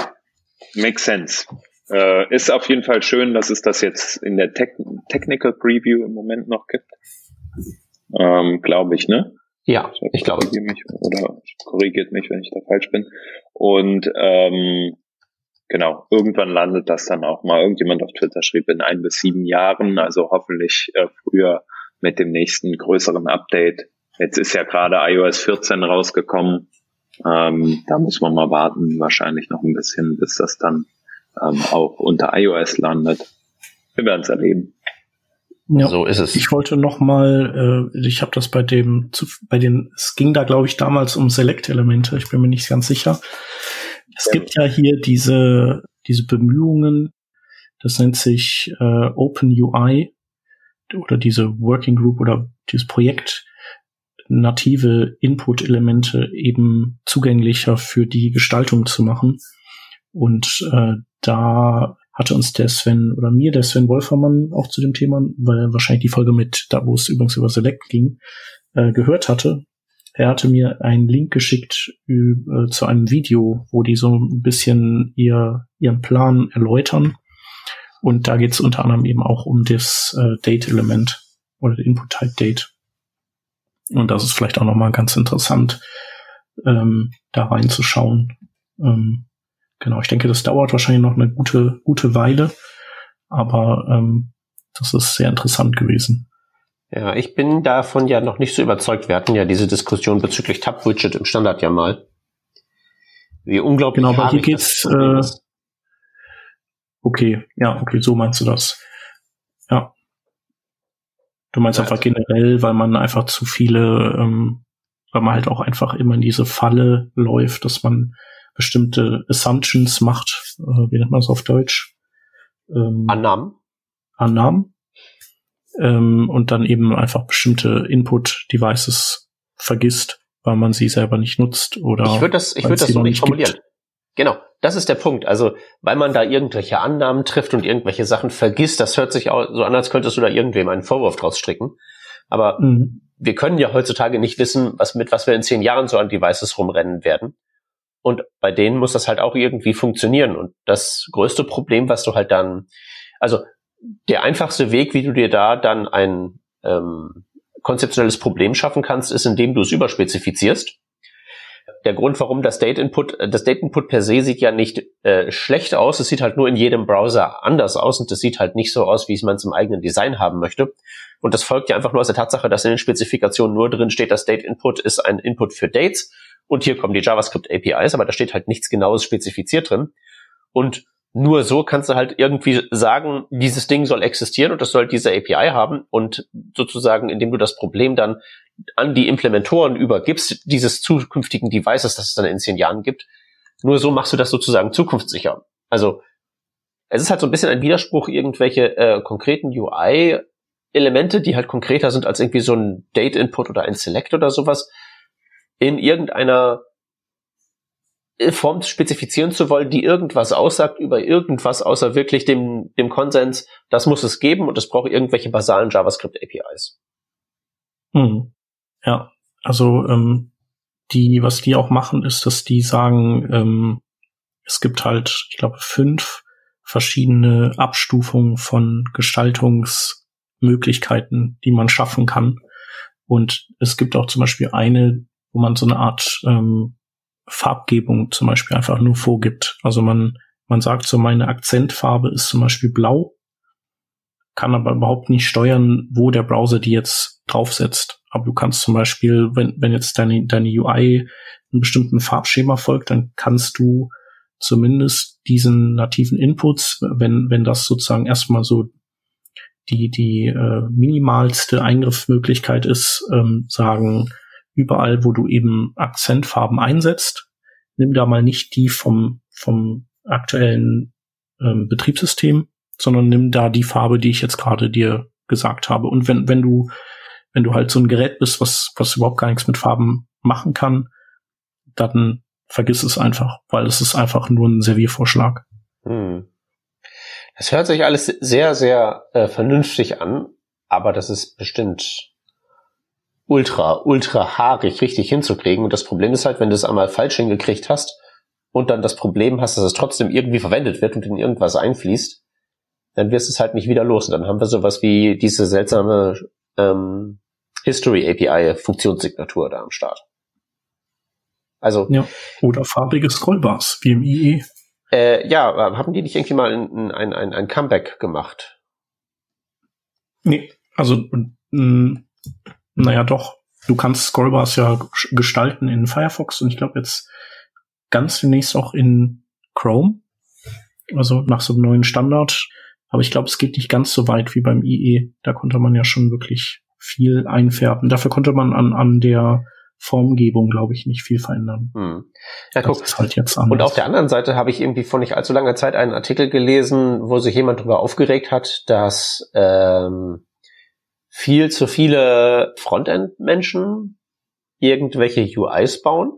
Speaker 1: makes sense. Äh, ist auf jeden Fall schön, dass es das jetzt in der Tech Technical Preview im Moment noch gibt. Ähm, glaube ich, ne?
Speaker 2: Ja, ich glaube.
Speaker 1: Mich oder korrigiert mich, wenn ich da falsch bin. Und ähm, genau, irgendwann landet das dann auch mal. Irgendjemand auf Twitter schrieb in ein bis sieben Jahren, also hoffentlich äh, früher mit dem nächsten größeren Update. Jetzt ist ja gerade iOS 14 rausgekommen. Ähm, da muss man mal warten, wahrscheinlich noch ein bisschen, bis das dann ähm, auch unter iOS landet. Wir werden es erleben.
Speaker 3: Ja.
Speaker 2: So ist es.
Speaker 3: Ich wollte noch mal, äh, ich habe das bei dem, zu, bei den, es ging da glaube ich damals um Select-Elemente, ich bin mir nicht ganz sicher. Es
Speaker 1: Ja.
Speaker 3: gibt ja hier diese, diese Bemühungen, das nennt sich äh, Open UI oder diese Working Group oder dieses Projekt, native Input-Elemente eben zugänglicher für die Gestaltung zu machen. Und äh, da hatte uns der Sven oder mir der Sven Wolfermann auch zu dem Thema, weil er wahrscheinlich die Folge mit, da wo es übrigens über Select ging, äh, gehört hatte. Er hatte mir einen Link geschickt äh, zu einem Video, wo die so ein bisschen ihr, ihren Plan erläutern. Und da geht es unter anderem eben auch um das äh, Date-Element oder Input-Type-Date. Und das ist vielleicht auch nochmal ganz interessant, ähm, da reinzuschauen. Ähm, genau, ich denke, das dauert wahrscheinlich noch eine gute, gute Weile, aber ähm, das ist sehr interessant gewesen.
Speaker 2: Ja, ich bin davon ja noch nicht so überzeugt. Wir hatten ja diese Diskussion bezüglich Tab-Widget im Standard ja mal. Wie unglaublich
Speaker 3: Genau, aber hier
Speaker 2: haarig
Speaker 3: geht's, äh. Okay, ja, okay, so meinst du das. Ja. Du meinst
Speaker 2: Ja.
Speaker 3: einfach generell, weil man einfach zu viele, ähm, weil man halt auch einfach immer in diese Falle läuft, dass man bestimmte Assumptions macht, äh, wie nennt man es auf Deutsch? Ähm,
Speaker 2: Annahmen.
Speaker 3: Annahmen. ähm, und dann eben einfach bestimmte Input-Devices vergisst, weil man sie selber nicht nutzt oder.
Speaker 2: Ich würde das, ich würde das so nicht formulieren. Gibt. Genau, das ist der Punkt. Also, weil man da irgendwelche Annahmen trifft und irgendwelche Sachen vergisst, das hört sich auch so an, als könntest du da irgendwem einen Vorwurf draus stricken. Aber mhm. wir können ja heutzutage nicht wissen, was mit was wir in zehn Jahren so an Devices rumrennen werden. Und bei denen muss das halt auch irgendwie funktionieren. Und das größte Problem, was du halt dann, also der einfachste Weg, wie du dir da dann ein ähm, konzeptionelles Problem schaffen kannst, ist, indem du es überspezifizierst. Der Grund, warum das Date Input, das Date Input per se sieht ja nicht äh, schlecht aus. Es sieht halt nur in jedem Browser anders aus und es sieht halt nicht so aus, wie man es im eigenen Design haben möchte. Und das folgt ja einfach nur aus der Tatsache, dass in den Spezifikationen nur drin steht, das Date Input ist ein Input für Dates und hier kommen die JavaScript APIs, aber da steht halt nichts genaues spezifiziert drin. Und nur so kannst du halt irgendwie sagen, dieses Ding soll existieren und das soll diese API haben und sozusagen, indem du das Problem dann an die Implementoren übergibst, dieses zukünftigen Devices, das es dann in zehn Jahren gibt, nur so machst du das sozusagen zukunftssicher. Also es ist halt so ein bisschen ein Widerspruch, irgendwelche äh, konkreten UI-Elemente, die halt konkreter sind als irgendwie so ein Date-Input oder ein Select oder sowas, in irgendeiner Form spezifizieren zu wollen, die irgendwas aussagt über irgendwas außer wirklich dem, dem Konsens, das muss es geben und es braucht irgendwelche basalen JavaScript APIs.
Speaker 3: Hm. Ja, also ähm, die, was die auch machen, ist, dass die sagen, ähm, es gibt halt, ich glaube, fünf verschiedene Abstufungen von Gestaltungsmöglichkeiten, die man schaffen kann. Und es gibt auch zum Beispiel eine, wo man so eine Art ähm, Farbgebung zum Beispiel einfach nur vorgibt. Also man, man sagt so, meine Akzentfarbe ist zum Beispiel blau, kann aber überhaupt nicht steuern, wo der Browser die jetzt draufsetzt. Aber du kannst zum Beispiel, wenn, wenn jetzt deine, deine UI einem bestimmten Farbschema folgt, dann kannst du zumindest diesen nativen Inputs, wenn, wenn das sozusagen erstmal so die, die äh, minimalste Eingriffsmöglichkeit ist, ähm, sagen, überall, wo du eben Akzentfarben einsetzt, nimm da mal nicht die vom, vom aktuellen ähm, Betriebssystem, sondern nimm da die Farbe, die ich jetzt gerade dir gesagt habe. Und wenn, wenn du, wenn du halt so ein Gerät bist, was, was überhaupt gar nichts mit Farben machen kann, dann vergiss es einfach, weil es ist einfach nur ein Serviervorschlag. Hm.
Speaker 2: Das hört sich alles sehr, sehr äh, vernünftig an, aber das ist bestimmt ultra, ultra haarig richtig hinzukriegen. Und das Problem ist halt, wenn du es einmal falsch hingekriegt hast und dann das Problem hast, dass es trotzdem irgendwie verwendet wird und in irgendwas einfließt, dann wirst du es halt nicht wieder los. Und dann haben wir sowas wie diese seltsame ähm, History API Funktionssignatur da am Start.
Speaker 3: Also ja. oder farbige Scrollbars wie im IE.
Speaker 2: Äh, ja, haben die nicht irgendwie mal ein, ein, ein, ein Comeback gemacht?
Speaker 3: Nee, also mh, naja, doch. Du kannst Scrollbars ja gestalten in Firefox und ich glaube jetzt ganz demnächst auch in Chrome. Also nach so einem neuen Standard. Aber ich glaube, es geht nicht ganz so weit wie beim IE. Da konnte man ja schon wirklich viel einfärben. Dafür konnte man an, an der Formgebung, glaube ich, nicht viel verändern. Hm.
Speaker 2: Ja, guck. Ist halt jetzt anders. Und auf der anderen Seite habe ich irgendwie vor nicht allzu langer Zeit einen Artikel gelesen, wo sich jemand darüber aufgeregt hat, dass ähm, viel zu viele Frontend-Menschen irgendwelche UIs bauen,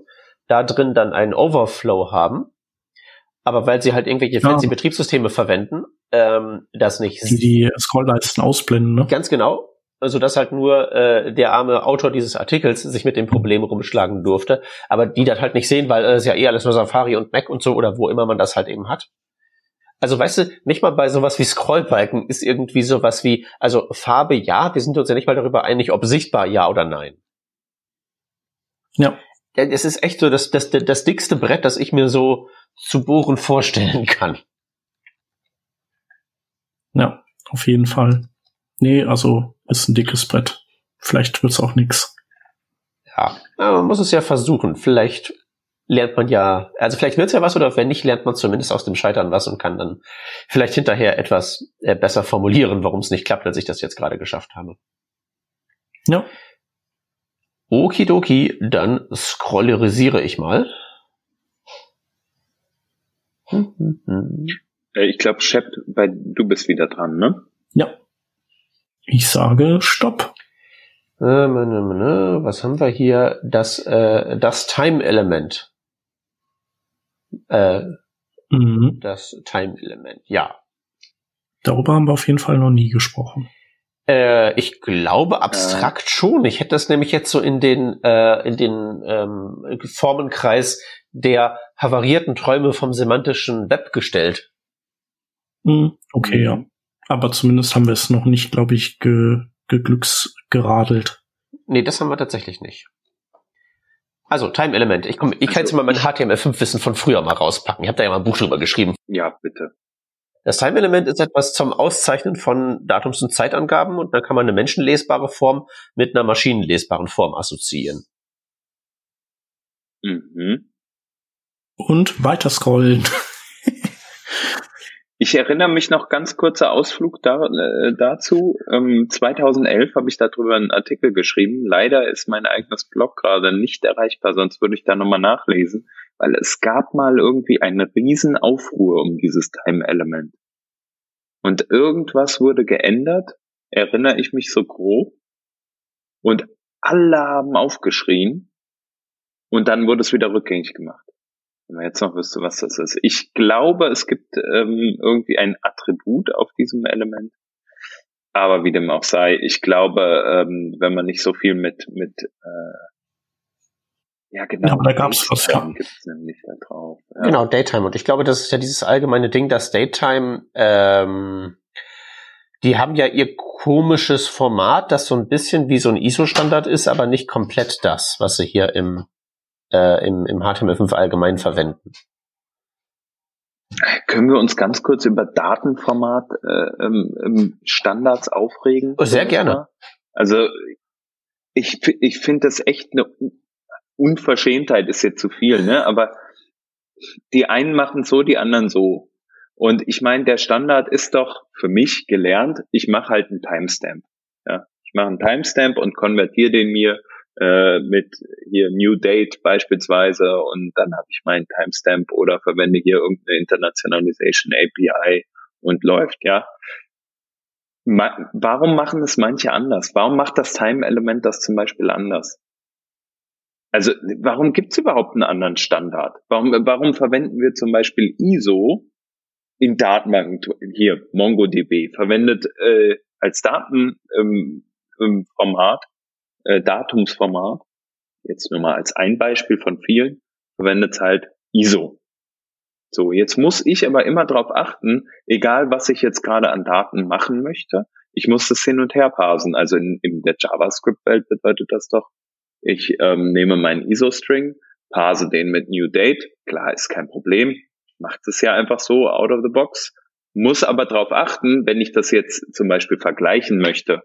Speaker 2: da drin dann einen Overflow haben, aber weil sie halt irgendwelche fancy ja. Betriebssysteme verwenden, ähm, das nicht.
Speaker 3: Die die Scrollleisten ausblenden, ne?
Speaker 2: Ganz genau. Also dass halt nur äh, der arme Autor dieses Artikels sich mit dem Problem rumschlagen durfte, aber die das halt nicht sehen, weil es äh, ja eh alles nur Safari und Mac und so oder wo immer man das halt eben hat. Also weißt du, nicht mal bei sowas wie Scrollbalken ist irgendwie sowas wie, also Farbe ja, wir sind uns ja nicht mal darüber einig, ob sichtbar ja oder nein. Ja. Es ist echt so das, das, das dickste Brett, das ich mir so zu bohren vorstellen kann.
Speaker 3: Ja, auf jeden Fall. Nee, also ist ein dickes Brett. Vielleicht wird's auch nix.
Speaker 2: Ja, man muss es ja versuchen. Vielleicht lernt man ja, also vielleicht wird's ja was oder wenn nicht, lernt man zumindest aus dem Scheitern was und kann dann vielleicht hinterher etwas äh, besser formulieren, warum es nicht klappt, als ich das jetzt gerade geschafft habe. Ja. Okidoki, dann scrollerisiere ich mal.
Speaker 1: Hm, hm, hm. Ich glaube, Shep, bei, du bist wieder dran, ne?
Speaker 3: Ja. Ich sage Stopp.
Speaker 2: Was haben wir hier? Das, äh, das Time-Element. Äh, mhm. Das Time-Element, ja.
Speaker 3: Darüber haben wir auf jeden Fall noch nie gesprochen.
Speaker 2: Äh, ich glaube abstrakt äh. schon. Ich hätte das nämlich jetzt so in den, äh, in den ähm, Formenkreis der havarierten Träume vom semantischen Web gestellt.
Speaker 3: Mhm. Okay, mhm. ja. Aber zumindest haben wir es noch nicht, glaube ich, ge geglücksgeradelt.
Speaker 2: Nee, das haben wir tatsächlich nicht. Also, Time Element. Ich, komm, ich kann jetzt also, mal mein HTML5-Wissen von früher mal rauspacken. Ich habe da ja mal ein Buch drüber geschrieben.
Speaker 1: Ja, bitte.
Speaker 2: Das Time Element ist etwas zum Auszeichnen von Datums- und Zeitangaben und dann kann man eine menschenlesbare Form mit einer maschinenlesbaren Form assoziieren.
Speaker 3: Mhm. Und weiter scrollen.
Speaker 1: Ich erinnere mich noch ganz kurzer Ausflug da, äh, dazu. Ähm, 2011 habe ich darüber einen Artikel geschrieben. Leider ist mein eigenes Blog gerade nicht erreichbar, sonst würde ich da nochmal nachlesen, weil es gab mal irgendwie eine riesen Aufruhr um dieses Time-Element. Und irgendwas wurde geändert, erinnere ich mich so grob. Und alle haben aufgeschrien. Und dann wurde es wieder rückgängig gemacht. Wenn man jetzt noch wüsste, was das ist. Ich glaube, es gibt ähm, irgendwie ein Attribut auf diesem Element. Aber wie dem auch sei, ich glaube, ähm, wenn man nicht so viel mit, mit äh,
Speaker 3: ja, genau. Ja, da gab's was, ja.
Speaker 2: Gibt's nämlich da drauf. Ja. Genau, Daytime. Und ich glaube, das ist ja dieses allgemeine Ding, dass Daytime, ähm, die haben ja ihr komisches Format, das so ein bisschen wie so ein ISO-Standard ist, aber nicht komplett das, was sie hier im äh, im, im HTML5 allgemein verwenden.
Speaker 1: Können wir uns ganz kurz über Datenformat äh, ähm, Standards aufregen?
Speaker 2: Oh, sehr gerne.
Speaker 1: Also ich, ich finde das echt eine Unverschämtheit ist jetzt zu viel, ne? Aber die einen machen so, die anderen so. Und ich meine, der Standard ist doch für mich gelernt, ich mache halt einen Timestamp. Ja? Ich mache einen Timestamp und konvertiere den mir äh, mit hier New Date beispielsweise und dann habe ich meinen Timestamp oder verwende hier irgendeine Internationalization API und läuft, ja. Ma warum machen es manche anders? Warum macht das Time-Element das zum Beispiel anders? Also warum gibt es überhaupt einen anderen Standard? Warum, warum verwenden wir zum Beispiel ISO in Datenbanken? Hier, MongoDB verwendet äh, als Datenformat ähm, äh, Datumsformat, jetzt nur mal als ein Beispiel von vielen, verwendet halt ISO. So, jetzt muss ich aber immer darauf achten, egal was ich jetzt gerade an Daten machen möchte, ich muss das hin und her parsen. Also in, in der JavaScript-Welt bedeutet das doch, ich ähm, nehme meinen ISO-String, parse den mit New Date, klar, ist kein Problem, macht es ja einfach so out of the box, muss aber darauf achten, wenn ich das jetzt zum Beispiel vergleichen möchte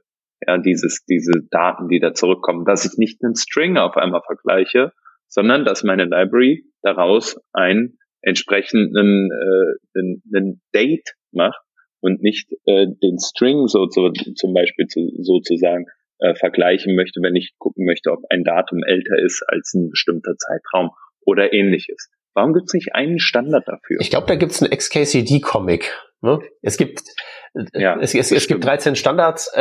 Speaker 1: ja, dieses, diese Daten, die da zurückkommen, dass ich nicht einen String auf einmal vergleiche, sondern dass meine Library daraus einen entsprechenden äh, einen, einen Date macht und nicht äh, den String so zu, zum Beispiel zu, sozusagen äh, vergleichen möchte, wenn ich gucken möchte, ob ein Datum älter ist als ein bestimmter Zeitraum oder ähnliches. Warum gibt es nicht einen Standard dafür?
Speaker 2: Ich glaube, da gibt es einen XKCD-Comic. Ne? Es gibt ja, es, es, es gibt 13 Standards. Äh,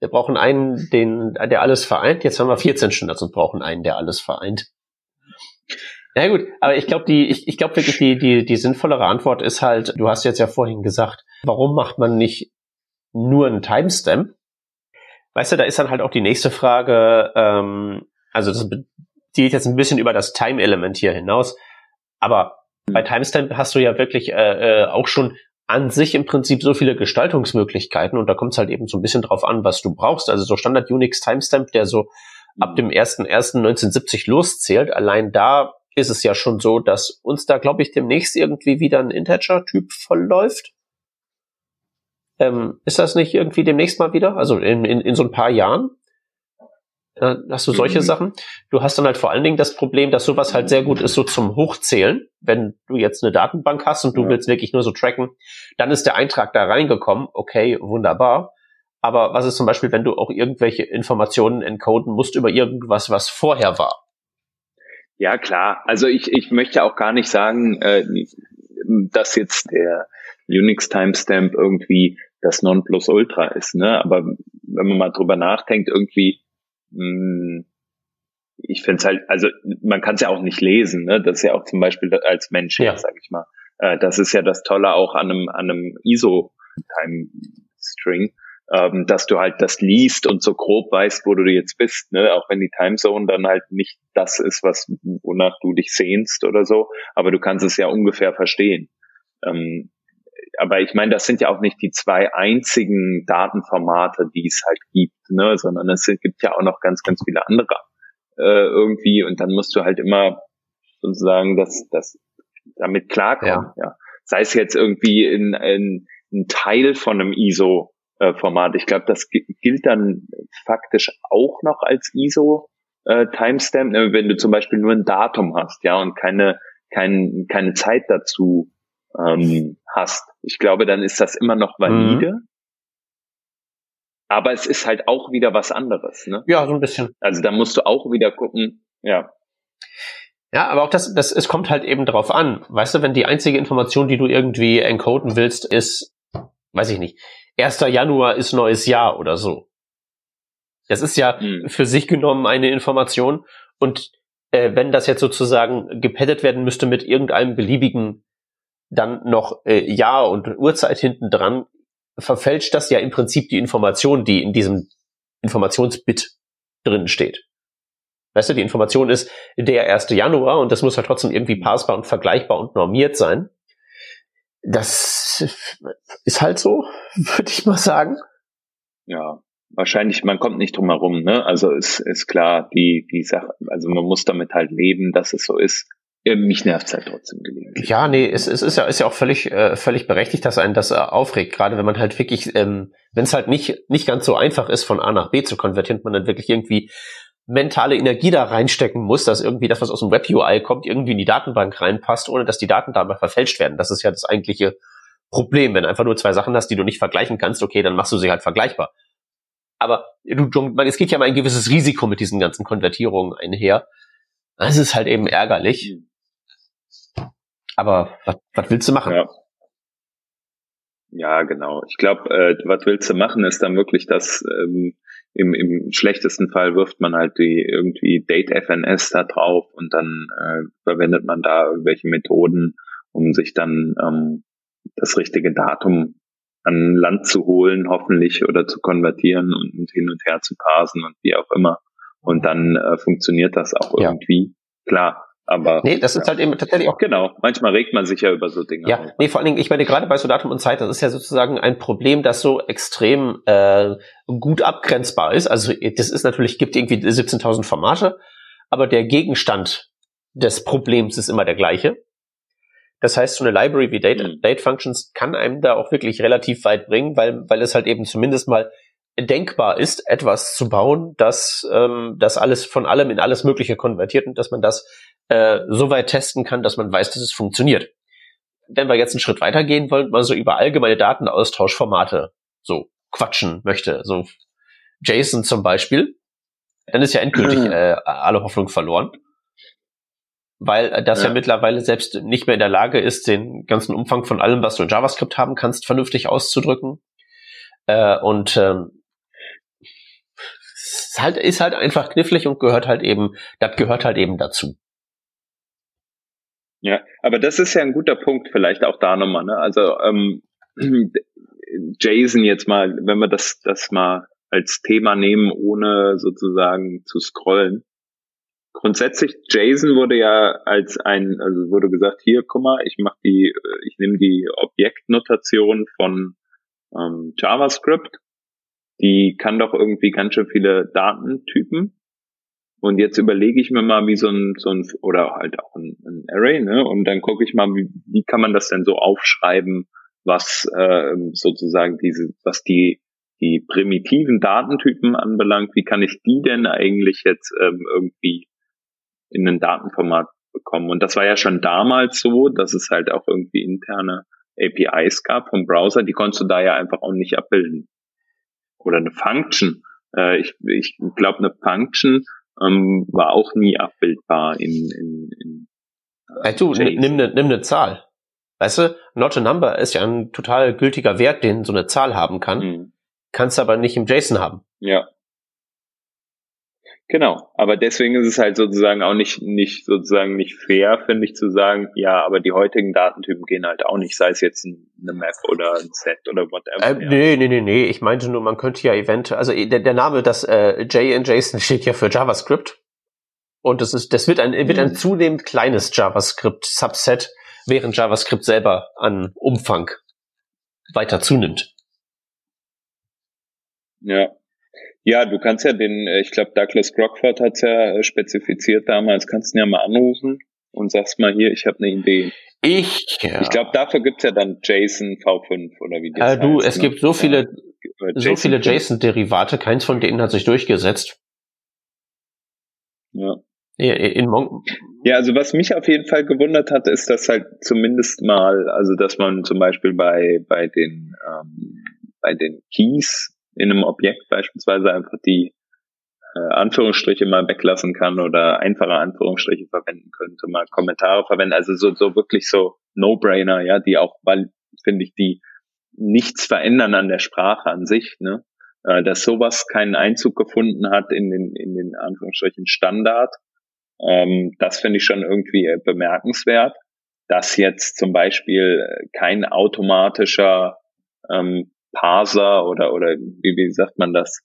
Speaker 2: wir brauchen einen, den, der alles vereint. Jetzt haben wir 14 Standards und brauchen einen, der alles vereint. Ja gut, aber ich glaube, die, ich, ich glaube wirklich, die, die, die sinnvollere Antwort ist halt, du hast jetzt ja vorhin gesagt, warum macht man nicht nur einen Timestamp? Weißt du, da ist dann halt auch die nächste Frage, ähm, also das geht jetzt ein bisschen über das Time-Element hier hinaus, aber bei Timestamp hast du ja wirklich äh, äh, auch schon an sich im Prinzip so viele Gestaltungsmöglichkeiten und da kommt es halt eben so ein bisschen drauf an, was du brauchst. Also so Standard Unix Timestamp, der so ab mhm. dem 1.1.1970 loszählt, allein da ist es ja schon so, dass uns da, glaube ich, demnächst irgendwie wieder ein Integer-Typ vollläuft. Ähm, ist das nicht irgendwie demnächst mal wieder? Also in, in, in so ein paar Jahren? Äh, hast du solche mhm. Sachen. Du hast dann halt vor allen Dingen das Problem, dass sowas halt sehr gut ist so zum Hochzählen. Wenn du jetzt eine Datenbank hast und du ja. willst wirklich nur so tracken, dann ist der Eintrag da reingekommen. Okay, wunderbar. Aber was ist zum Beispiel, wenn du auch irgendwelche Informationen encoden musst über irgendwas, was vorher war?
Speaker 1: Ja, klar. Also ich, ich möchte auch gar nicht sagen, äh, dass jetzt der Unix Timestamp irgendwie das Nonplusultra ist. Ne? Aber wenn man mal drüber nachdenkt, irgendwie, mh, hm, ich finde es halt, also man kann es ja auch nicht lesen, ne? Das ist ja auch zum Beispiel als Mensch, ja. sag ich mal. Äh, das ist ja das Tolle auch an einem, an einem ISO-Time-String, ähm, dass du halt das liest und so grob weißt, wo du jetzt bist, ne? Auch wenn die Timezone dann halt nicht das ist, was wonach du dich sehnst oder so, aber du kannst es ja ungefähr verstehen. Ähm, aber ich meine, das sind ja auch nicht die zwei einzigen Datenformate, die es halt gibt, ne? sondern es gibt ja auch noch ganz, ganz viele andere äh, irgendwie und dann musst du halt immer sozusagen das, das damit klarkommen. Ja. ja. Sei es jetzt irgendwie in, in ein Teil von einem ISO äh, Format. Ich glaube, das gilt dann faktisch auch noch als ISO äh, Timestamp, ne? wenn du zum Beispiel nur ein Datum hast, ja, und keine kein, keine Zeit dazu ähm, hast. Ich glaube, dann ist das immer noch valide. Mhm. Aber es ist halt auch wieder was anderes. Ne?
Speaker 2: Ja, so ein bisschen.
Speaker 1: Also da musst du auch wieder gucken, ja.
Speaker 2: Ja, aber auch das, das, es kommt halt eben drauf an. Weißt du, wenn die einzige Information, die du irgendwie encoden willst, ist, weiß ich nicht, 1. Januar ist neues Jahr oder so. Das ist ja hm. für sich genommen eine Information. Und äh, wenn das jetzt sozusagen gepaddet werden müsste mit irgendeinem beliebigen dann noch äh, Jahr und Uhrzeit hinten dran, verfälscht das ja im Prinzip die Information, die in diesem Informationsbit drin steht. Weißt du, die Information ist der 1. Januar und das muss halt trotzdem irgendwie passbar und vergleichbar und normiert sein. Das ist halt so, würde ich mal sagen.
Speaker 1: Ja, wahrscheinlich, man kommt nicht drum herum, ne? Also ist, ist klar, die, die Sache, also man muss damit halt leben, dass es so ist mich nervt es halt trotzdem gelegentlich.
Speaker 2: Ja, nee, es, es ist ja, ist ja auch völlig, äh, völlig berechtigt, dass einen das äh, aufregt, gerade wenn man halt wirklich, ähm, wenn es halt nicht, nicht ganz so einfach ist, von A nach B zu konvertieren, man dann wirklich irgendwie mentale Energie da reinstecken muss, dass irgendwie das, was aus dem Web-UI kommt, irgendwie in die Datenbank reinpasst, ohne dass die Daten dabei verfälscht werden. Das ist ja das eigentliche Problem. Wenn du einfach nur zwei Sachen hast, die du nicht vergleichen kannst, okay, dann machst du sie halt vergleichbar. Aber du, es geht ja mal ein gewisses Risiko mit diesen ganzen Konvertierungen einher. Das ist halt eben ärgerlich. Aber was, was willst du machen?
Speaker 1: Ja. Ja, genau. Ich glaube, äh, was willst du machen, ist dann wirklich das, ähm, im, im schlechtesten Fall wirft man halt die irgendwie Date FNS da drauf und dann äh, verwendet man da irgendwelche Methoden, um sich dann ähm, das richtige Datum an Land zu holen, hoffentlich, oder zu konvertieren und, und hin und her zu parsen und wie auch immer. Und dann äh, funktioniert das auch ja. irgendwie. Klar, aber
Speaker 2: nee, das ist halt eben tatsächlich auch
Speaker 1: genau. Manchmal regt man sich ja über so Dinge.
Speaker 2: Ja, auf. nee, vor allen Dingen, ich meine gerade bei so Datum und Zeit, das ist ja sozusagen ein Problem, das so extrem äh, gut abgrenzbar ist. Also das ist natürlich gibt irgendwie 17.000 Formate, aber der Gegenstand des Problems ist immer der gleiche. Das heißt, so eine Library wie Date, mhm. Date Functions kann einem da auch wirklich relativ weit bringen, weil weil es halt eben zumindest mal denkbar ist, etwas zu bauen, das ähm, das alles von allem in alles Mögliche konvertiert und dass man das äh, so weit testen kann, dass man weiß, dass es funktioniert. Wenn wir jetzt einen Schritt weitergehen wollen, mal so über allgemeine Datenaustauschformate so quatschen möchte, so JSON zum Beispiel, dann ist ja endgültig äh, alle Hoffnung verloren. Weil äh, das ja. ja mittlerweile selbst nicht mehr in der Lage ist, den ganzen Umfang von allem, was du in JavaScript haben kannst, vernünftig auszudrücken. Äh, und ähm, ist halt, ist halt einfach knifflig und gehört halt eben, das gehört halt eben dazu.
Speaker 1: Ja, aber das ist ja ein guter Punkt, vielleicht auch da nochmal. Ne? Also ähm, Jason jetzt mal, wenn wir das, das mal als Thema nehmen, ohne sozusagen zu scrollen. Grundsätzlich, Jason wurde ja als ein, also wurde gesagt, hier, guck mal, ich mache die, ich nehme die Objektnotation von ähm, JavaScript, die kann doch irgendwie ganz schön viele Datentypen und jetzt überlege ich mir mal, wie so ein, so ein oder halt auch ein, ein Array, ne? Und dann gucke ich mal, wie, wie kann man das denn so aufschreiben, was äh, sozusagen diese, was die die primitiven Datentypen anbelangt, wie kann ich die denn eigentlich jetzt ähm, irgendwie in ein Datenformat bekommen? Und das war ja schon damals so, dass es halt auch irgendwie interne APIs gab vom Browser, die konntest du da ja einfach auch nicht abbilden. Oder eine Function. Äh, ich ich glaube, eine Function ähm, war auch nie abbildbar in, in, in
Speaker 2: äh, hey, du, nimm eine nimm ne Zahl. Weißt du, not a number ist ja ein total gültiger Wert, den so eine Zahl haben kann. Mhm. Kannst aber nicht im JSON haben.
Speaker 1: Ja. Genau, aber deswegen ist es halt sozusagen auch nicht, nicht sozusagen nicht fair, finde ich, zu sagen, ja, aber die heutigen Datentypen gehen halt auch nicht, sei es jetzt eine Map oder ein Set oder whatever.
Speaker 2: Äh, ja. Nee, nee, nee, nee, ich meinte nur, man könnte ja Event, also der, der Name, das äh, J in JSON steht ja für JavaScript und das ist, das wird ein, wird ein mhm. zunehmend kleines JavaScript-Subset, während JavaScript selber an Umfang weiter zunimmt.
Speaker 1: Ja, ja, du kannst ja den, äh, ich glaube, Douglas Crockford hat's ja äh, spezifiziert damals, kannst du ja mal anrufen und sagst mal hier, ich habe eine Idee.
Speaker 2: Ich, ja.
Speaker 1: Ich glaube, dafür gibt's ja dann JSON V5 oder wie
Speaker 2: das äh, Du, heißt, es ne? gibt so viele, ja, so viele JSON-Derivate, keins von denen hat sich durchgesetzt.
Speaker 1: Ja.
Speaker 2: In Mon
Speaker 1: ja, also was mich auf jeden Fall gewundert hat, ist, dass halt zumindest mal, also dass man zum Beispiel bei bei den ähm, bei den Keys in einem Objekt beispielsweise einfach die äh, Anführungsstriche mal weglassen kann oder einfache Anführungsstriche verwenden könnte, mal Kommentare verwenden, also so, so wirklich so No-Brainer, ja, die auch, weil, finde ich, die nichts verändern an der Sprache an sich, ne? Äh, dass sowas keinen Einzug gefunden hat in den, in den Anführungsstrichen Standard, ähm, das finde ich schon irgendwie bemerkenswert. Dass jetzt zum Beispiel kein automatischer ähm, Parser oder, oder wie, wie sagt man das?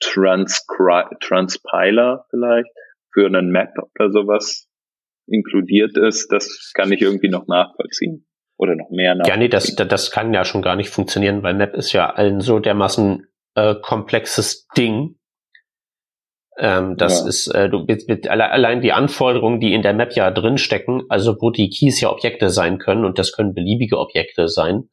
Speaker 1: Transcri Transpiler vielleicht für einen Map oder sowas inkludiert ist, das kann ich irgendwie noch nachvollziehen. Oder noch mehr
Speaker 2: nachvollziehen. Ja, nee, das, das kann ja schon gar nicht funktionieren, weil Map ist ja ein so dermaßen äh, komplexes Ding. Ähm, das ja. ist, äh, du mit, mit allein die Anforderungen, die in der Map ja drinstecken, also wo die Keys ja Objekte sein können und das können beliebige Objekte sein,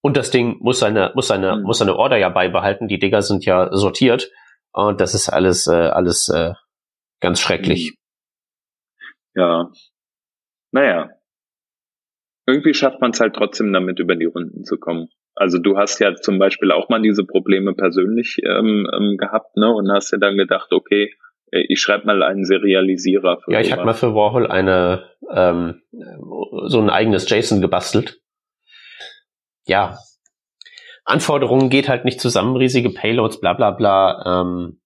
Speaker 2: und das Ding muss seine, muss seine, mhm. muss seine Order ja beibehalten. Die Dinger sind ja sortiert. Und das ist alles, äh, alles äh, ganz schrecklich.
Speaker 1: Mhm. Ja. Naja. Irgendwie schafft man es halt trotzdem damit über die Runden zu kommen. Also du hast ja zum Beispiel auch mal diese Probleme persönlich ähm, ähm, gehabt, ne? Und hast ja dann gedacht, okay, äh, ich schreibe mal einen Serialisierer.
Speaker 2: Für ja, ich habe mal für Warhol eine ähm, so ein eigenes JSON gebastelt ja, Anforderungen geht halt nicht zusammen, riesige Payloads, bla bla bla. Ähm,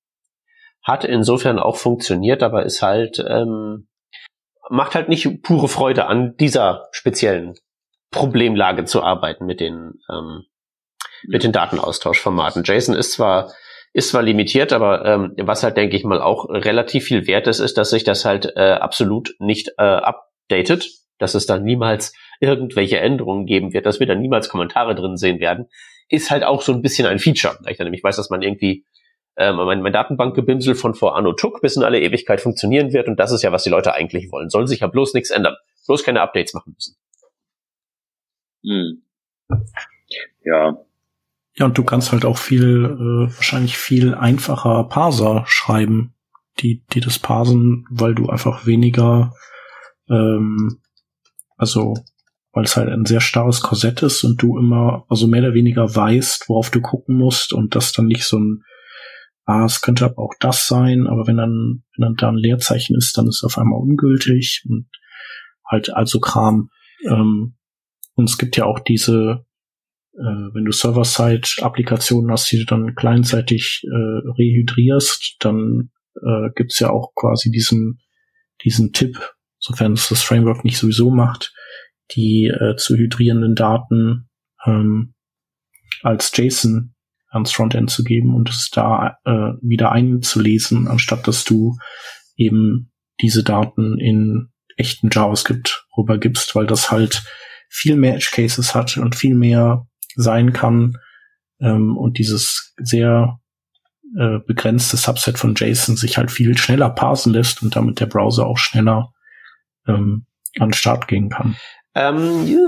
Speaker 2: hat insofern auch funktioniert, aber ist halt, ähm, macht halt nicht pure Freude an dieser speziellen Problemlage zu arbeiten mit den, ähm, mit den Datenaustauschformaten. JSON ist zwar ist zwar limitiert, aber ähm, was halt, denke ich mal, auch relativ viel wert ist, ist, dass sich das halt äh, absolut nicht äh, updatet, dass es dann niemals irgendwelche Änderungen geben wird, dass wir da niemals Kommentare drin sehen werden, ist halt auch so ein bisschen ein Feature. Da ich dann nämlich weiß, dass man irgendwie ähm, mein, mein Datenbankgebimsel von vor Anno Tuck bis in alle Ewigkeit funktionieren wird und das ist ja, was die Leute eigentlich wollen. Sollen sich ja bloß nichts ändern. Bloß keine Updates machen müssen.
Speaker 1: Hm. Ja.
Speaker 3: Ja, und du kannst halt auch viel, äh, wahrscheinlich viel einfacher Parser schreiben, die, die das parsen, weil du einfach weniger, ähm, also weil es halt ein sehr starres Korsett ist und du immer, also mehr oder weniger weißt, worauf du gucken musst und das dann nicht so ein, ah, es könnte aber auch das sein, aber wenn dann, wenn dann da ein Leerzeichen ist, dann ist es auf einmal ungültig und halt also Kram. Ähm, und es gibt ja auch diese, äh, wenn du Server-Side-Applikationen hast, die du dann kleinseitig äh, rehydrierst, dann äh, gibt's ja auch quasi diesen, diesen Tipp, sofern es das Framework nicht sowieso macht, die äh, zu hydrierenden Daten ähm, als JSON ans Frontend zu geben und es da äh, wieder einzulesen, anstatt dass du eben diese Daten in echten JavaScript rübergibst, weil das halt viel mehr Edge Cases hat und viel mehr sein kann ähm, und dieses sehr äh, begrenzte Subset von JSON sich halt viel schneller parsen lässt und damit der Browser auch schneller ähm, an den Start gehen kann.
Speaker 2: Ähm,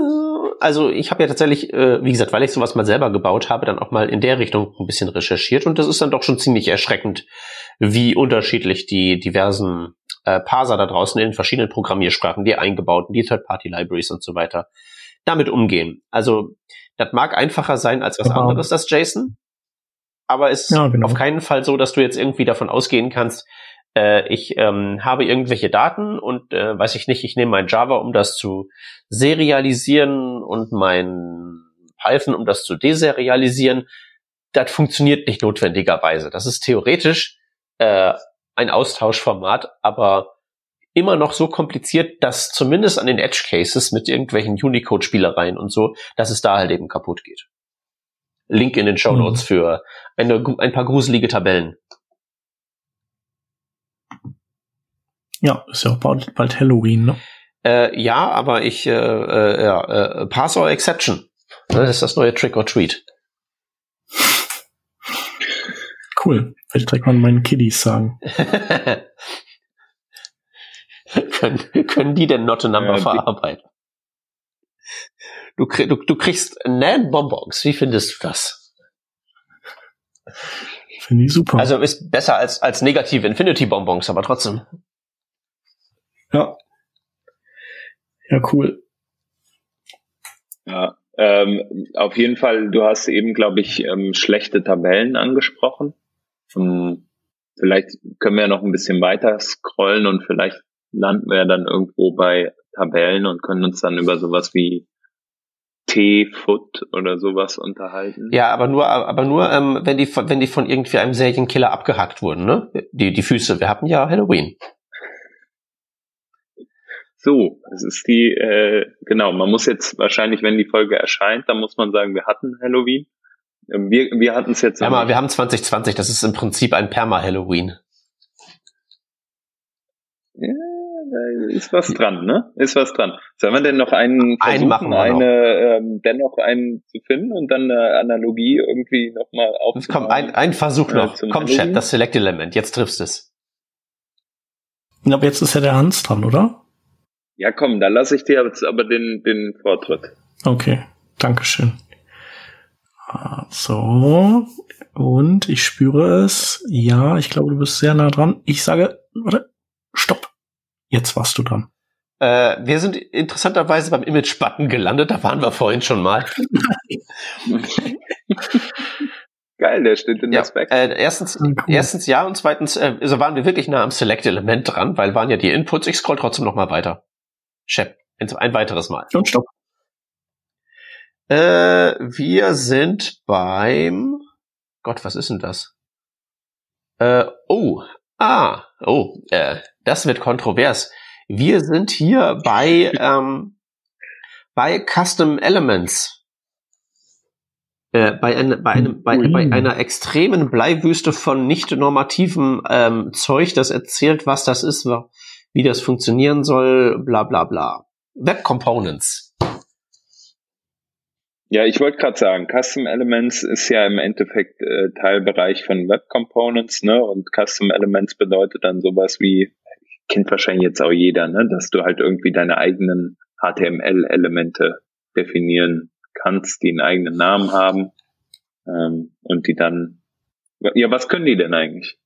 Speaker 2: also ich habe ja tatsächlich, äh, wie gesagt, weil ich sowas mal selber gebaut habe, dann auch mal in der Richtung ein bisschen recherchiert und das ist dann doch schon ziemlich erschreckend, wie unterschiedlich die diversen äh, Parser da draußen in verschiedenen Programmiersprachen, die eingebauten, die Third-Party-Libraries und so weiter, damit umgehen. Also das mag einfacher sein als was genau. anderes, das JSON, aber es ist ja, genau. auf keinen Fall so, dass du jetzt irgendwie davon ausgehen kannst, Äh, ich ähm, habe irgendwelche Daten und äh, weiß ich nicht, ich nehme mein Java, um das zu serialisieren und mein Python, um das zu deserialisieren. Das funktioniert nicht notwendigerweise. Das ist theoretisch äh, ein Austauschformat, aber immer noch so kompliziert, dass zumindest an den Edge Cases mit irgendwelchen Unicode-Spielereien und so, dass es da halt eben kaputt geht. Link in den Show Notes mhm. für eine, ein paar gruselige Tabellen.
Speaker 3: Ja, ist ja auch bald, bald Halloween, ne?
Speaker 2: Äh, ja, aber ich, äh, äh, ja, äh, Pass or Exception. Das ist das neue Trick or Treat.
Speaker 3: Cool. Vielleicht direkt mal meinen Kiddies sagen.
Speaker 2: können, können die denn Not a Number ja, verarbeiten? Du, du, du kriegst Nan Bonbons. Wie findest du das?
Speaker 3: Finde ich super.
Speaker 2: Also ist besser als, als negative Infinity Bonbons, aber trotzdem.
Speaker 3: Ja. Ja, cool.
Speaker 1: Ja, ähm, auf jeden Fall, du hast eben, glaube ich, ähm, schlechte Tabellen angesprochen. Ähm, vielleicht können wir noch ein bisschen weiter scrollen und vielleicht landen wir dann irgendwo bei Tabellen und können uns dann über sowas wie T-Foot oder sowas unterhalten.
Speaker 2: Ja, aber nur, aber nur, ähm, wenn die, wenn die von irgendwie einem Serienkiller abgehackt wurden, ne? Die, die Füße. Wir hatten ja Halloween.
Speaker 1: So, es ist die, äh, genau, man muss jetzt wahrscheinlich, wenn die Folge erscheint, dann muss man sagen, wir hatten Halloween. Ähm, wir, wir hatten es jetzt.
Speaker 2: Ja, mal, wir haben 2020, das ist im Prinzip ein Perma-Halloween.
Speaker 1: Ja, da ist was dran, ne? Ist was dran. Sollen wir denn noch einen
Speaker 2: versuchen, einen
Speaker 1: eine, ähm, dennoch einen zu finden und dann eine Analogie irgendwie nochmal
Speaker 2: aufzunehmen? Komm, ein, ein Versuch äh, noch. Komm, Chef, das Select-Element, jetzt triffst es.
Speaker 3: Aber jetzt ist ja der Hans dran, oder?
Speaker 1: Ja, komm, da lasse ich dir jetzt aber den, den Vortritt.
Speaker 3: Okay, Dankeschön. So, und ich spüre es. Ja, ich glaube, du bist sehr nah dran. Ich sage, warte, stopp. Jetzt warst du dran.
Speaker 2: Äh, wir sind interessanterweise beim Image-Button gelandet, da waren wir vorhin schon mal.
Speaker 1: Geil, der steht in
Speaker 2: ja,
Speaker 1: der Spec.
Speaker 2: Äh, erstens, cool. erstens ja und zweitens, äh, also waren wir wirklich nah am Select-Element dran, weil waren ja die Inputs. Ich scroll trotzdem noch mal weiter. Shep, ein weiteres Mal.
Speaker 3: Und stopp.
Speaker 2: Äh, wir sind beim Gott, was ist denn das? Äh, oh, ah, oh, äh, das wird kontrovers. Wir sind hier bei, ähm, bei Custom Elements. Äh, bei, ein, bei, einem, bei, bei einer extremen Bleiwüste von nicht normativem ähm, Zeug, das erzählt, was das ist, wie das funktionieren soll, bla bla bla. Web Components.
Speaker 1: Ja, ich wollte gerade sagen, Custom Elements ist ja im Endeffekt äh, Teilbereich von Web Components, ne? Und Custom Elements bedeutet dann sowas wie, kennt wahrscheinlich jetzt auch jeder, ne? Dass du halt irgendwie deine eigenen HTML-Elemente definieren kannst, die einen eigenen Namen haben ähm, und die dann, ja, was können die denn eigentlich?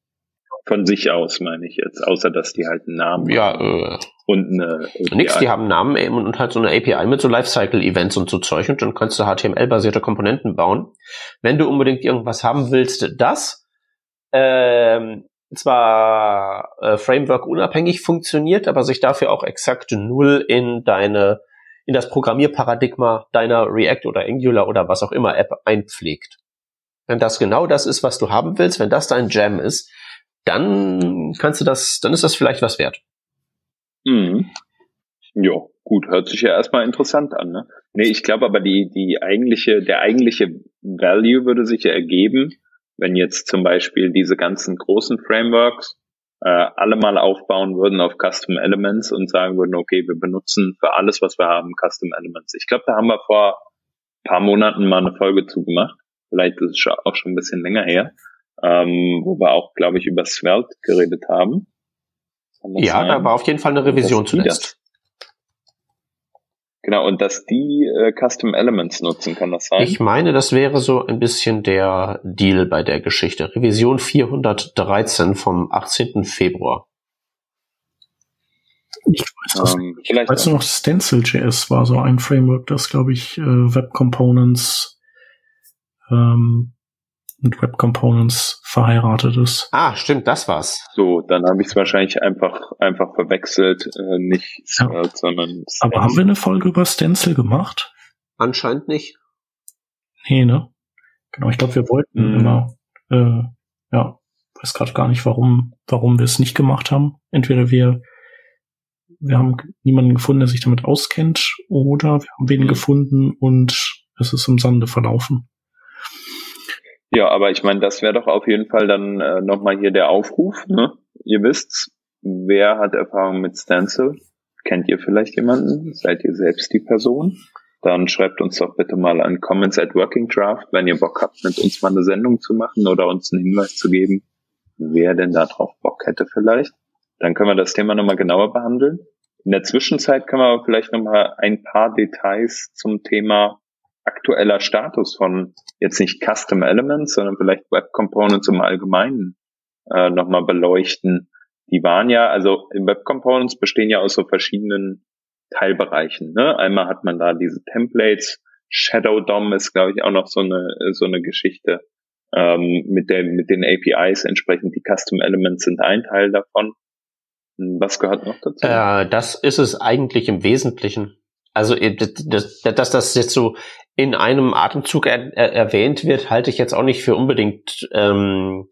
Speaker 1: Von sich aus, meine ich jetzt, außer dass die halt einen Namen
Speaker 2: ja, haben. Äh,
Speaker 1: und eine
Speaker 2: API. Nix, die haben einen Namen und halt so eine API mit so Lifecycle-Events und so Zeug und dann kannst du HTML-basierte Komponenten bauen. Wenn du unbedingt irgendwas haben willst, das ähm, zwar äh, Framework unabhängig funktioniert, aber sich dafür auch exakt null in deine in das Programmierparadigma deiner React oder Angular oder was auch immer App einpflegt. Wenn das genau das ist, was du haben willst, wenn das dein Jam ist, dann kannst du das, dann ist das vielleicht was wert.
Speaker 1: Mhm. Ja, gut, hört sich ja erstmal interessant an, ne? Nee, ich glaube aber die, die eigentliche, der eigentliche Value würde sich ja ergeben, wenn jetzt zum Beispiel diese ganzen großen Frameworks äh, alle mal aufbauen würden auf Custom Elements und sagen würden, okay, wir benutzen für alles, was wir haben, Custom Elements. Ich glaube, da haben wir vor paar Monaten mal eine Folge zugemacht. Vielleicht ist es auch schon ein bisschen länger her, ähm, wo wir auch, glaube ich, über Svelte geredet haben.
Speaker 2: Ja, sein? da war auf jeden Fall eine Revision zuletzt.
Speaker 1: Genau, und dass die äh, Custom Elements nutzen, kann das sein?
Speaker 2: Ich meine, das wäre so ein bisschen der Deal bei der Geschichte. Revision 413 vom 18. Februar.
Speaker 3: Ich weiß das ähm, vielleicht weißt du noch, Stencil.js war so ein Framework, das, glaube ich, äh, Web Components ähm, mit Web Components verheiratet ist.
Speaker 2: Ah, stimmt, das war's.
Speaker 1: So, dann habe ich es wahrscheinlich einfach einfach verwechselt, äh, nicht ja. Äh, sondern.
Speaker 3: Aber haben wir eine Folge über Stencil gemacht?
Speaker 2: Anscheinend nicht.
Speaker 3: Nee, ne? Genau, ich glaube, wir wollten hm. immer, äh, ja, weiß gerade gar nicht, warum, warum wir es nicht gemacht haben. Entweder wir, wir haben niemanden gefunden, der sich damit auskennt, oder wir haben wen hm. gefunden und es ist im Sande verlaufen.
Speaker 1: Ja, aber ich meine, das wäre doch auf jeden Fall dann äh, nochmal hier der Aufruf. Ne? Ihr wisst's, wer hat Erfahrung mit Stencil? Kennt ihr vielleicht jemanden? Seid ihr selbst die Person? Dann schreibt uns doch bitte mal an Comments at Working Draft, wenn ihr Bock habt, mit uns mal eine Sendung zu machen oder uns einen Hinweis zu geben, wer denn da drauf Bock hätte vielleicht. Dann können wir das Thema nochmal genauer behandeln. In der Zwischenzeit können wir aber vielleicht nochmal ein paar Details zum Thema aktueller Status von jetzt nicht Custom Elements, sondern vielleicht Web Components im Allgemeinen äh, nochmal beleuchten. Die waren ja, also Web Components bestehen ja aus so verschiedenen Teilbereichen. Ne? Einmal hat man da diese Templates, Shadow DOM ist, glaube ich, auch noch so eine so eine Geschichte ähm, mit der mit den APIs entsprechend. Die Custom Elements sind ein Teil davon. Was gehört noch dazu?
Speaker 2: Äh, das ist es eigentlich im Wesentlichen. Also dass, dass das jetzt so in einem Atemzug er, er, erwähnt wird, halte ich jetzt auch nicht für unbedingt ähm,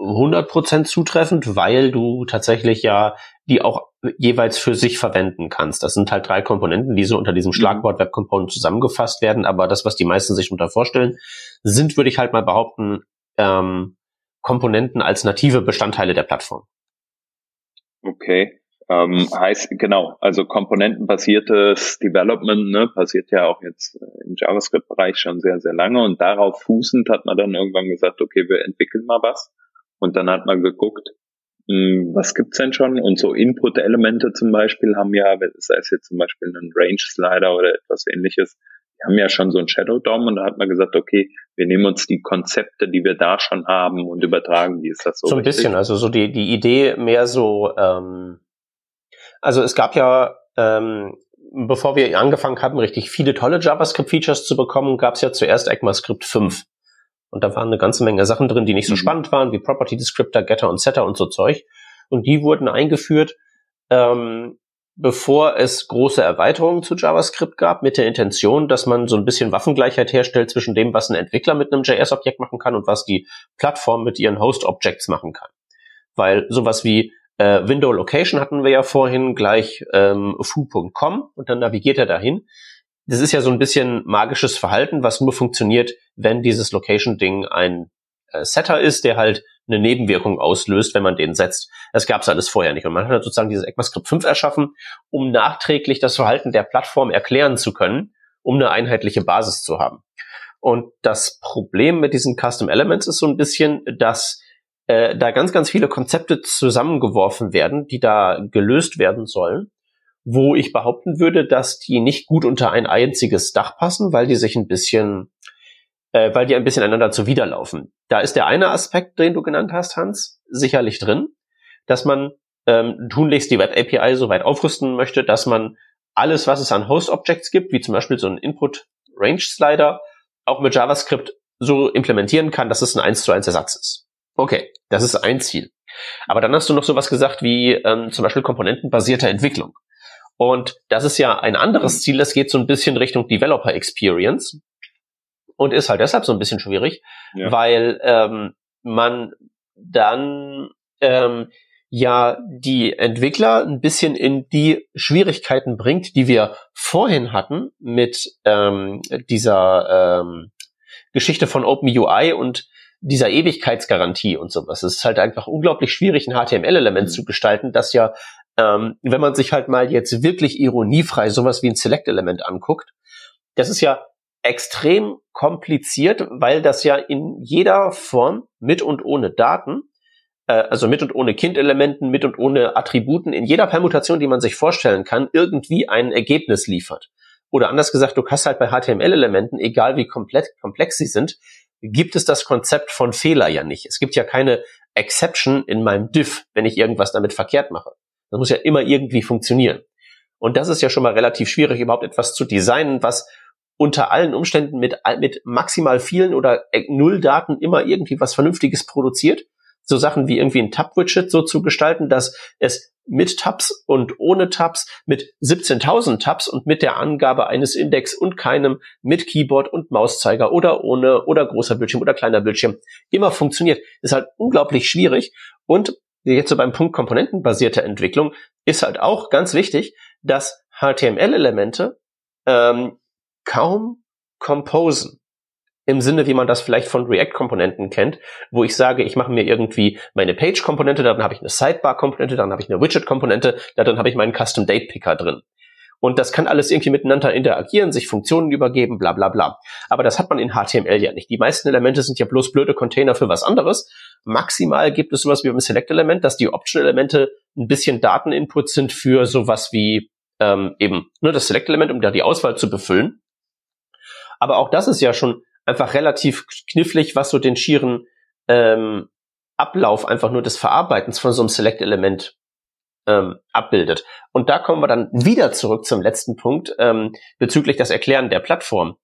Speaker 2: 100% zutreffend, weil du tatsächlich ja die auch jeweils für sich verwenden kannst. Das sind halt drei Komponenten, die so unter diesem mhm. Schlagwort Web Component zusammengefasst werden. Aber das, was die meisten sich unter vorstellen, sind, würde ich halt mal behaupten, ähm, Komponenten als native Bestandteile der Plattform.
Speaker 1: Okay. Ähm, heißt, genau, also komponentenbasiertes Development ne, passiert ja auch jetzt äh, im JavaScript-Bereich schon sehr, sehr lange und darauf fußend hat man dann irgendwann gesagt, okay, wir entwickeln mal was. Und dann hat man geguckt, mh, hm, was gibt's denn schon? Und so Input-Elemente zum Beispiel haben ja, sei es jetzt zum Beispiel ein Range-Slider oder etwas ähnliches, die haben ja schon so ein Shadow DOM und da hat man gesagt, okay, wir nehmen uns die Konzepte, die wir da schon haben und übertragen die. Ist das so?
Speaker 2: So ein richtig? bisschen, also so die, die Idee mehr so, ähm, also es gab ja, ähm, bevor wir angefangen haben, richtig viele tolle JavaScript-Features zu bekommen, gab es ja zuerst ECMAScript 5. Und da waren eine ganze Menge Sachen drin, die nicht so mhm. spannend waren, wie Property Descriptor, Getter und Setter und so Zeug. Und die wurden eingeführt, ähm, bevor es große Erweiterungen zu JavaScript gab, mit der Intention, dass man so ein bisschen Waffengleichheit herstellt zwischen dem, was ein Entwickler mit einem JS-Objekt machen kann und was die Plattform mit ihren Host-Objects machen kann. Weil sowas wie äh, Window Location hatten wir ja vorhin gleich ähm, foo.com und dann navigiert er dahin. Das ist ja so ein bisschen magisches Verhalten, was nur funktioniert, wenn dieses Location-Ding ein äh, Setter ist, der halt eine Nebenwirkung auslöst, wenn man den setzt. Das gab es alles vorher nicht. Und man hat halt sozusagen dieses ECMAScript 5 erschaffen, um nachträglich das Verhalten der Plattform erklären zu können, um eine einheitliche Basis zu haben. Und das Problem mit diesen Custom Elements ist so ein bisschen, dass äh, da ganz, ganz viele Konzepte zusammengeworfen werden, die da gelöst werden sollen, wo ich behaupten würde, dass die nicht gut unter ein einziges Dach passen, weil die sich ein bisschen, äh, weil die ein bisschen einander zuwiderlaufen. Da ist der eine Aspekt, den du genannt hast, Hans, sicherlich drin, dass man ähm, tunlichst die Web API so weit aufrüsten möchte, dass man alles, was es an Host Objects gibt, wie zum Beispiel so ein Input Range Slider, auch mit JavaScript so implementieren kann, dass es ein 1 zu 1 Ersatz ist. Okay, das ist ein Ziel. Aber dann hast du noch sowas gesagt wie ähm, zum Beispiel komponentenbasierte Entwicklung. Und das ist ja ein anderes Ziel, das geht so ein bisschen Richtung Developer Experience und ist halt deshalb so ein bisschen schwierig, ja. weil ähm, man dann ähm, ja die Entwickler ein bisschen in die Schwierigkeiten bringt, die wir vorhin hatten mit ähm, dieser ähm, Geschichte von OpenUI und dieser Ewigkeitsgarantie und sowas. Es ist halt einfach unglaublich schwierig, ein HTML-Element mhm. zu gestalten, das ja, ähm, wenn man sich halt mal jetzt wirklich ironiefrei sowas wie ein Select-Element anguckt, das ist ja extrem kompliziert, weil das ja in jeder Form mit und ohne Daten, äh, also mit und ohne Kindelementen, mit und ohne Attributen, in jeder Permutation, die man sich vorstellen kann, irgendwie ein Ergebnis liefert. Oder anders gesagt, du hast halt bei HTML-Elementen, egal wie komplett, komplex sie sind, gibt es das Konzept von Fehler ja nicht. Es gibt ja keine Exception in meinem Diff, wenn ich irgendwas damit verkehrt mache. Das muss ja immer irgendwie funktionieren. Und das ist ja schon mal relativ schwierig, überhaupt etwas zu designen, was unter allen Umständen mit, mit maximal vielen oder null Daten immer irgendwie was Vernünftiges produziert. So Sachen wie irgendwie ein Tab-Widget so zu gestalten, dass es mit Tabs und ohne Tabs, mit 17.000 Tabs und mit der Angabe eines Index und keinem, mit Keyboard und Mauszeiger oder ohne oder großer Bildschirm oder kleiner Bildschirm immer funktioniert. Ist halt unglaublich schwierig und jetzt so beim Punkt komponentenbasierte Entwicklung ist halt auch ganz wichtig, dass HTML-Elemente ähm, kaum composen. Im Sinne, wie man das vielleicht von React-Komponenten kennt, wo ich sage, ich mache mir irgendwie meine Page-Komponente, dann habe ich eine Sidebar-Komponente, dann habe ich eine Widget-Komponente, dann habe ich meinen Custom-Date-Picker drin. Und das kann alles irgendwie miteinander interagieren, sich Funktionen übergeben, bla bla bla. Aber das hat man in HTML ja nicht. Die meisten Elemente sind ja bloß blöde Container für was anderes. Maximal gibt es sowas wie beim Select-Element, dass die Option-Elemente ein bisschen Dateninput sind für sowas wie ähm, eben nur ne, das Select-Element, um da die Auswahl zu befüllen. Aber auch das ist ja schon einfach relativ knifflig, was so den schieren ähm, Ablauf einfach nur des Verarbeitens von so einem Select-Element ähm, abbildet. Und da kommen wir dann wieder zurück zum letzten Punkt ähm, bezüglich das Erklären der Plattform.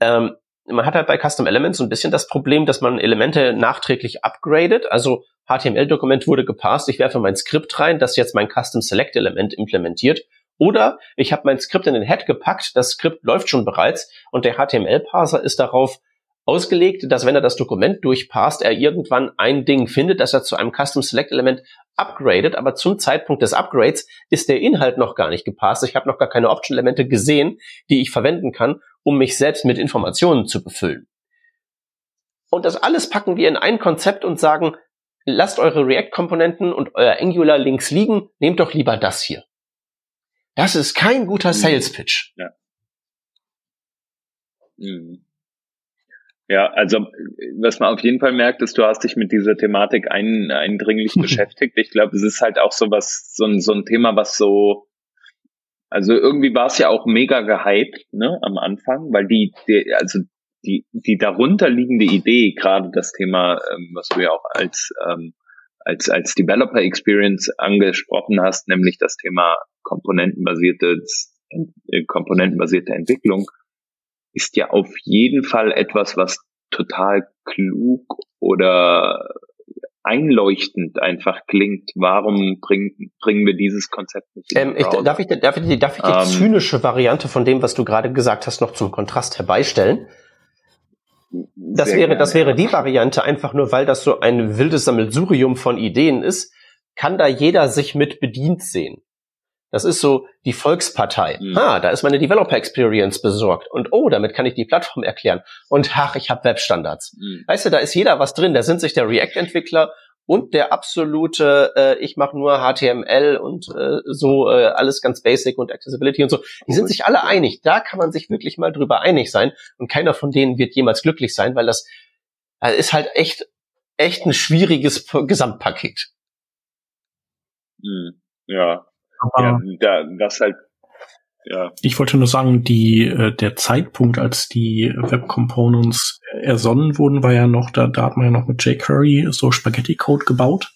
Speaker 2: Ähm, man hat halt bei Custom Elements so ein bisschen das Problem, dass man Elemente nachträglich upgradet. Also HTML-Dokument wurde gepasst, ich werfe mein Skript rein, das jetzt mein Custom Select Element implementiert. Oder ich habe mein Skript in den Head gepackt, das Skript läuft schon bereits und der HTML-Parser ist darauf ausgelegt, dass wenn er das Dokument durchpasst, er irgendwann ein Ding findet, das er zu einem Custom Select Element upgradet, aber zum Zeitpunkt des Upgrades ist der Inhalt noch gar nicht gepasst. Ich habe noch gar keine Option-Elemente gesehen, die ich verwenden kann, um mich selbst mit Informationen zu befüllen. Und das alles packen wir in ein Konzept und sagen, lasst eure React-Komponenten und euer Angular links liegen, nehmt doch lieber das hier. Das ist kein guter mhm. Sales-Pitch.
Speaker 1: Ja. Mhm. Ja, also was man auf jeden Fall merkt, ist, du hast dich mit dieser Thematik ein, eindringlich beschäftigt. Ich glaube, es ist halt auch so was, so ein, so ein Thema, was so, also irgendwie war es ja auch mega gehypt, ne, am Anfang, weil die, die also die, die darunterliegende Idee, gerade das Thema, ähm, was du ja auch als, ähm, als, als Developer Experience angesprochen hast, nämlich das Thema komponentenbasierte, äh, komponentenbasierte Entwicklung, ist ja auf jeden Fall etwas, was total klug oder einleuchtend einfach klingt. Warum bring, bringen wir dieses Konzept nicht
Speaker 2: ähm, ich, darf, ich, darf, ich, darf ich die ähm, zynische Variante von dem, was du gerade gesagt hast, noch zum Kontrast herbeistellen? Das wäre, gerne, das wäre die Variante, einfach nur weil das so ein wildes Sammelsurium von Ideen ist, kann da jeder sich mit bedient sehen. Das ist so die Volkspartei. Mhm. Ah, da ist meine Developer Experience besorgt. Und oh, damit kann ich die Plattform erklären. Und ach, ich habe Webstandards. Mhm. Weißt du, da ist jeder was drin. Da sind sich der React-Entwickler und der absolute, äh, ich mache nur HTML und äh, so äh, alles ganz basic und Accessibility und so. Die sind sich alle einig. Da kann man sich wirklich mal drüber einig sein. Und keiner von denen wird jemals glücklich sein, weil das äh, ist halt echt, echt ein schwieriges Gesamtpaket.
Speaker 1: Mhm. Ja, aber ja, da, das halt,
Speaker 3: ja. Ich wollte nur sagen, die, äh, der Zeitpunkt, als die Web Components ersonnen wurden, war ja noch, da, da hat man ja noch mit jQuery so Spaghetti-Code gebaut.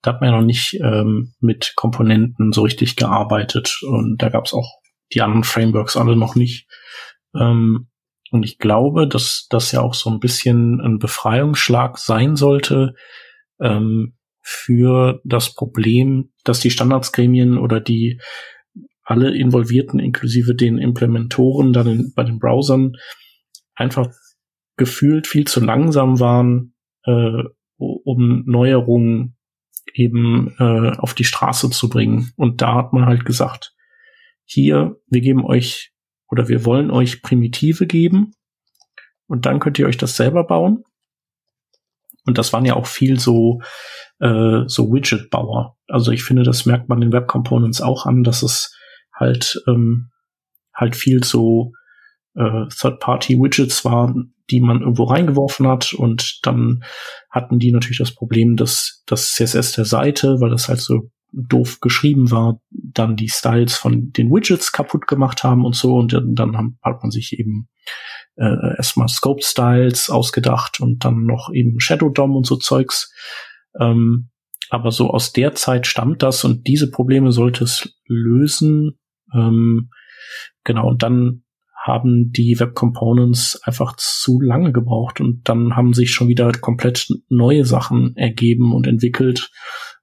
Speaker 3: Da hat man ja noch nicht ähm, mit Komponenten so richtig gearbeitet und da gab es auch die anderen Frameworks alle noch nicht. Ähm, und ich glaube, dass das ja auch so ein bisschen ein Befreiungsschlag sein sollte, ähm, für das Problem, dass die Standardsgremien oder die alle Involvierten, inklusive den Implementoren dann in, bei den Browsern, einfach gefühlt viel zu langsam waren, äh, um Neuerungen eben äh, auf die Straße zu bringen. Und da hat man halt gesagt, hier, wir geben euch oder wir wollen euch Primitive geben und dann könnt ihr euch das selber bauen. Und das waren ja auch viel so, äh, so Widget-Bauer. Also ich finde, das merkt man in Web Components auch an, dass es halt, ähm, halt viel so äh, Third-Party-Widgets waren, die man irgendwo reingeworfen hat und dann hatten die natürlich das Problem, dass das CSS der Seite, weil das halt so doof geschrieben war, dann die Styles von den Widgets kaputt gemacht haben und so und dann hat man sich eben äh, erstmal Scope Styles ausgedacht und dann noch eben Shadow DOM und so Zeugs. Ähm, aber so aus der Zeit stammt das und diese Probleme sollte es lösen. Ähm, genau, und dann haben die Web Components einfach zu lange gebraucht und dann haben sich schon wieder komplett neue Sachen ergeben und entwickelt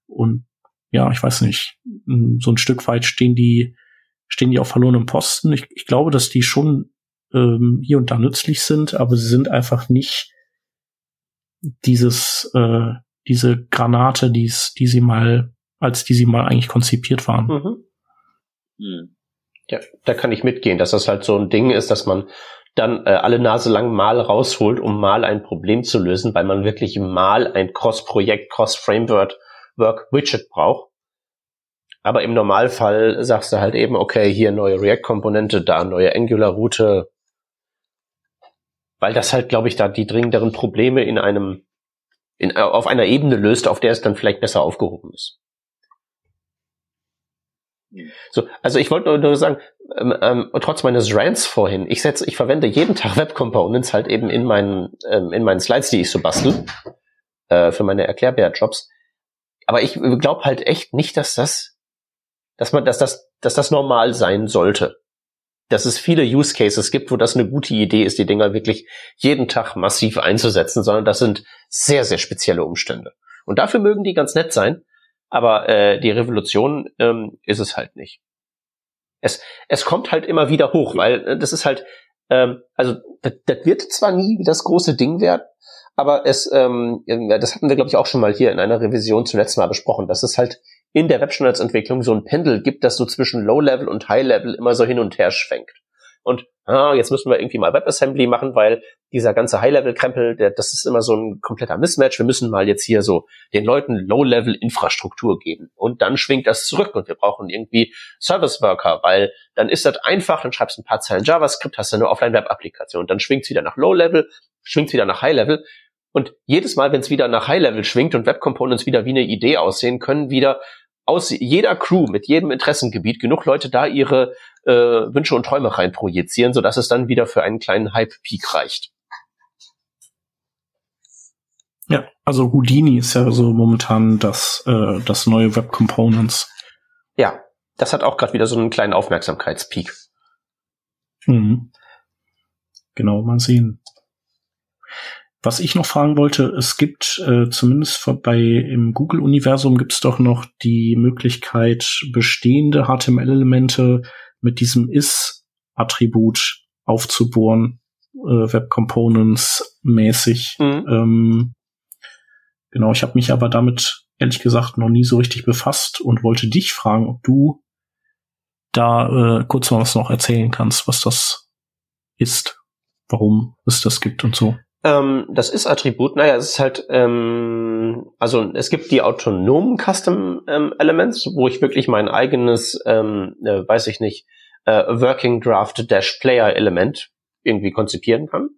Speaker 3: und ja, ich weiß nicht, so ein Stück weit stehen die stehen die auf verlorenem Posten. Ich, ich glaube, dass die schon ähm, hier und da nützlich sind, aber sie sind einfach nicht dieses äh, diese Granate, die's, die sie mal als die sie mal eigentlich konzipiert waren. Mhm.
Speaker 2: Mhm. Ja, da kann ich mitgehen, dass das halt so ein Ding ist, dass man dann äh, alle Nase lang mal rausholt, um mal ein Problem zu lösen, weil man wirklich mal ein Cross-Projekt, Cross-Framework Work Widget braucht. Aber im Normalfall sagst du halt eben, okay, hier neue React-Komponente, da neue Angular-Route. Weil das halt, glaube ich, da die dringenderen Probleme in einem, in, auf einer Ebene löst, auf der es dann vielleicht besser aufgehoben ist. So, also ich wollte nur sagen, ähm, ähm, trotz meines Rants vorhin, ich setze, ich verwende jeden Tag Web Components halt eben in meinen, ähm, in meinen Slides, die ich so bastel, äh, für meine Erklärbär-Jobs. Aber ich glaube halt echt nicht, dass das, dass man, dass das, dass das normal sein sollte. Dass es viele Use Cases gibt, wo das eine gute Idee ist, die Dinger wirklich jeden Tag massiv einzusetzen, sondern das sind sehr, sehr spezielle Umstände. Und dafür mögen die ganz nett sein, aber äh, die Revolution ähm, ist es halt nicht. Es, es kommt halt immer wieder hoch, weil äh, das ist halt, ähm, also das, das wird zwar nie das große Ding werden, aber es, ähm, das hatten wir glaube ich auch schon mal hier in einer Revision zuletzt mal besprochen, dass es halt in der Webstandardsentwicklung so ein Pendel gibt, das so zwischen Low-Level und High-Level immer so hin und her schwenkt. Und ah, jetzt müssen wir irgendwie mal WebAssembly machen, weil dieser ganze High-Level-Krempel, das ist immer so ein kompletter Mismatch. Wir müssen mal jetzt hier so den Leuten Low-Level-Infrastruktur geben. Und dann schwingt das zurück und wir brauchen irgendwie Service-Worker, weil dann ist das einfach, dann schreibst du ein paar Zeilen JavaScript, hast du eine Offline-Web-Applikation. Dann schwingt es wieder nach Low-Level, schwingt es wieder nach High-Level. Und jedes Mal, wenn es wieder nach High-Level schwingt und Web-Components wieder wie eine Idee aussehen, können wieder aus jeder Crew mit jedem Interessengebiet genug Leute da ihre äh, Wünsche und Träume rein projizieren, sodass es dann wieder für einen kleinen Hype-Peak reicht.
Speaker 3: Ja, also Houdini ist ja so momentan das, äh, das neue Web Components.
Speaker 2: Ja, das hat auch gerade wieder so einen kleinen Aufmerksamkeitspeak.
Speaker 3: Mhm. Genau, mal sehen. Was ich noch fragen wollte, es gibt äh, zumindest bei im Google-Universum gibt es doch noch die Möglichkeit, bestehende HTML-Elemente mit diesem is-Attribut aufzubohren, äh, Web Components mäßig. Mhm. Ähm, genau, ich habe mich aber damit ehrlich gesagt noch nie so richtig befasst und wollte dich fragen, ob du da äh, kurz mal was noch erzählen kannst, was das ist, warum es das gibt und so.
Speaker 2: Ähm, das ist Attribut, naja, es ist halt, ähm, also es gibt die autonomen Custom ähm, Elements, wo ich wirklich mein eigenes, ähm, äh, weiß ich nicht, äh, Working Draft Dash Player Element irgendwie konzipieren kann.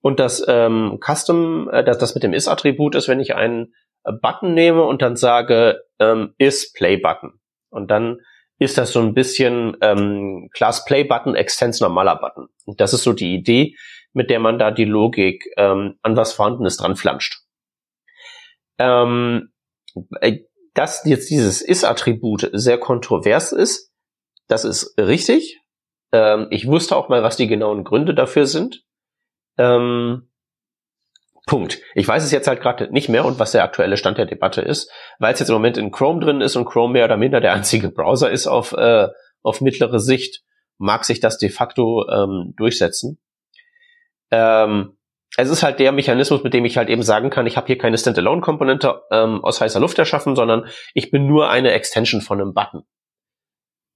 Speaker 2: Und das ähm, Custom, äh, das, das mit dem is-Attribut ist, wenn ich einen äh, Button nehme und dann sage ähm, is Play Button. Und dann ist das so ein bisschen ähm, Class Play Button extends normaler Button. Das ist so die Idee, mit der man da die Logik ähm, an was Vorhandenes dran flanscht. Ähm, äh, dass jetzt dieses Is-Attribut sehr kontrovers ist, das ist richtig. Ähm, ich wusste auch mal, was die genauen Gründe dafür sind. Ähm, Punkt. Ich weiß es jetzt halt gerade nicht mehr und was der aktuelle Stand der Debatte ist, weil es jetzt im Moment in Chrome drin ist und Chrome mehr oder minder der einzige Browser ist auf, äh, auf mittlere Sicht, mag sich das de facto ähm, durchsetzen. Ähm, es ist halt der Mechanismus, mit dem ich halt eben sagen kann, ich habe hier keine Standalone-Komponente ähm, aus heißer Luft erschaffen, sondern ich bin nur eine Extension von einem Button.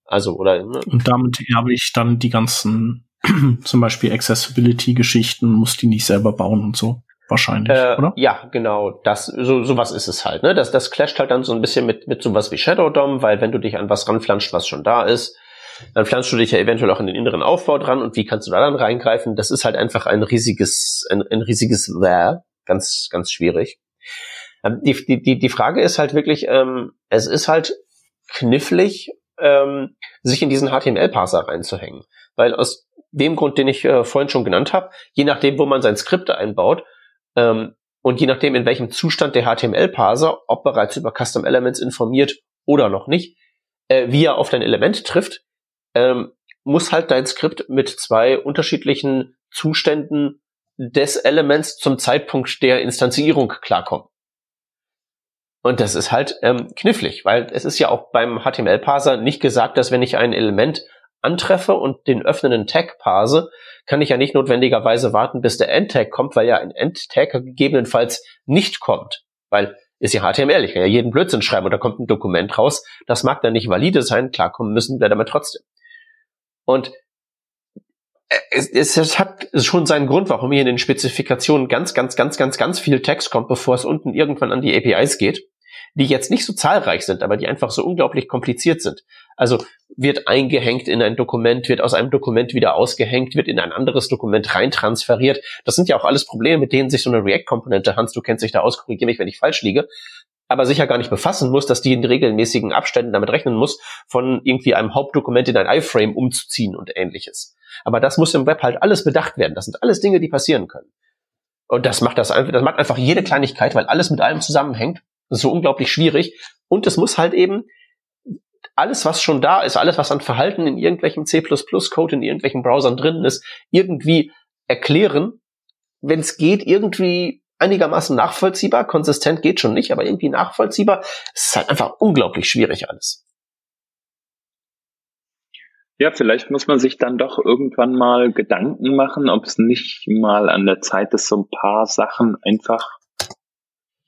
Speaker 2: Also, oder.
Speaker 3: Ne? Und damit habe ich dann die ganzen, zum Beispiel Accessibility-Geschichten, muss die nicht selber bauen und so. Wahrscheinlich,
Speaker 2: äh, oder? Ja, genau. Das, so, sowas ist es halt, ne? Das, das clasht halt dann so ein bisschen mit, mit sowas wie Shadow DOM, weil wenn du dich an was ranflanscht, was schon da ist, dann pflanzt du dich ja eventuell auch in den inneren Aufbau dran und wie kannst du da dann reingreifen? Das ist halt einfach ein riesiges, ein, ein riesiges Where, ganz, ganz schwierig. Ähm, die, die, die Frage ist halt wirklich, ähm, es ist halt knifflig, ähm, sich in diesen HTML-Parser reinzuhängen. Weil aus dem Grund, den ich äh, vorhin schon genannt habe, je nachdem, wo man sein Skript einbaut, ähm, und je nachdem, in welchem Zustand der HTML-Parser, ob bereits über Custom Elements informiert oder noch nicht, äh, wie er auf dein Element trifft, ähm, muss halt dein Skript mit zwei unterschiedlichen Zuständen des Elements zum Zeitpunkt der Instanzierung klarkommen. Und das ist halt ähm, knifflig, weil es ist ja auch beim HTML-Parser nicht gesagt, dass wenn ich ein Element antreffe und den öffnenden Tag parse, kann ich ja nicht notwendigerweise warten, bis der Endtag kommt, weil ja ein Endtag gegebenenfalls nicht kommt. Weil ist ja HTML, ich kann ja jeden Blödsinn schreiben und da kommt ein Dokument raus. Das mag dann nicht valide sein, klarkommen müssen wir damit trotzdem. Und es, es, es hat schon seinen Grund, warum hier in den Spezifikationen ganz, ganz, ganz, ganz, ganz viel Text kommt, bevor es unten irgendwann an die APIs geht die jetzt nicht so zahlreich sind, aber die einfach so unglaublich kompliziert sind. Also wird eingehängt in ein Dokument, wird aus einem Dokument wieder ausgehängt, wird in ein anderes Dokument reintransferiert. Das sind ja auch alles Probleme, mit denen sich so eine React-Komponente, Hans, du kennst dich da aus, korrigiere mich, wenn ich falsch liege, aber sicher gar nicht befassen muss, dass die in regelmäßigen Abständen damit rechnen muss, von irgendwie einem Hauptdokument in ein iframe umzuziehen und ähnliches. Aber das muss im Web halt alles bedacht werden. Das sind alles Dinge, die passieren können. Und das macht das einfach, das macht einfach jede Kleinigkeit, weil alles mit allem zusammenhängt, so unglaublich schwierig. Und es muss halt eben alles, was schon da ist, alles, was an Verhalten in irgendwelchem C++-Code, in irgendwelchen Browsern drin ist, irgendwie erklären, wenn es geht, irgendwie einigermaßen nachvollziehbar, konsistent geht schon nicht, aber irgendwie nachvollziehbar. Es ist halt einfach unglaublich schwierig alles.
Speaker 1: Ja, vielleicht muss man sich dann doch irgendwann mal Gedanken machen, ob es nicht mal an der Zeit ist, so ein paar Sachen einfach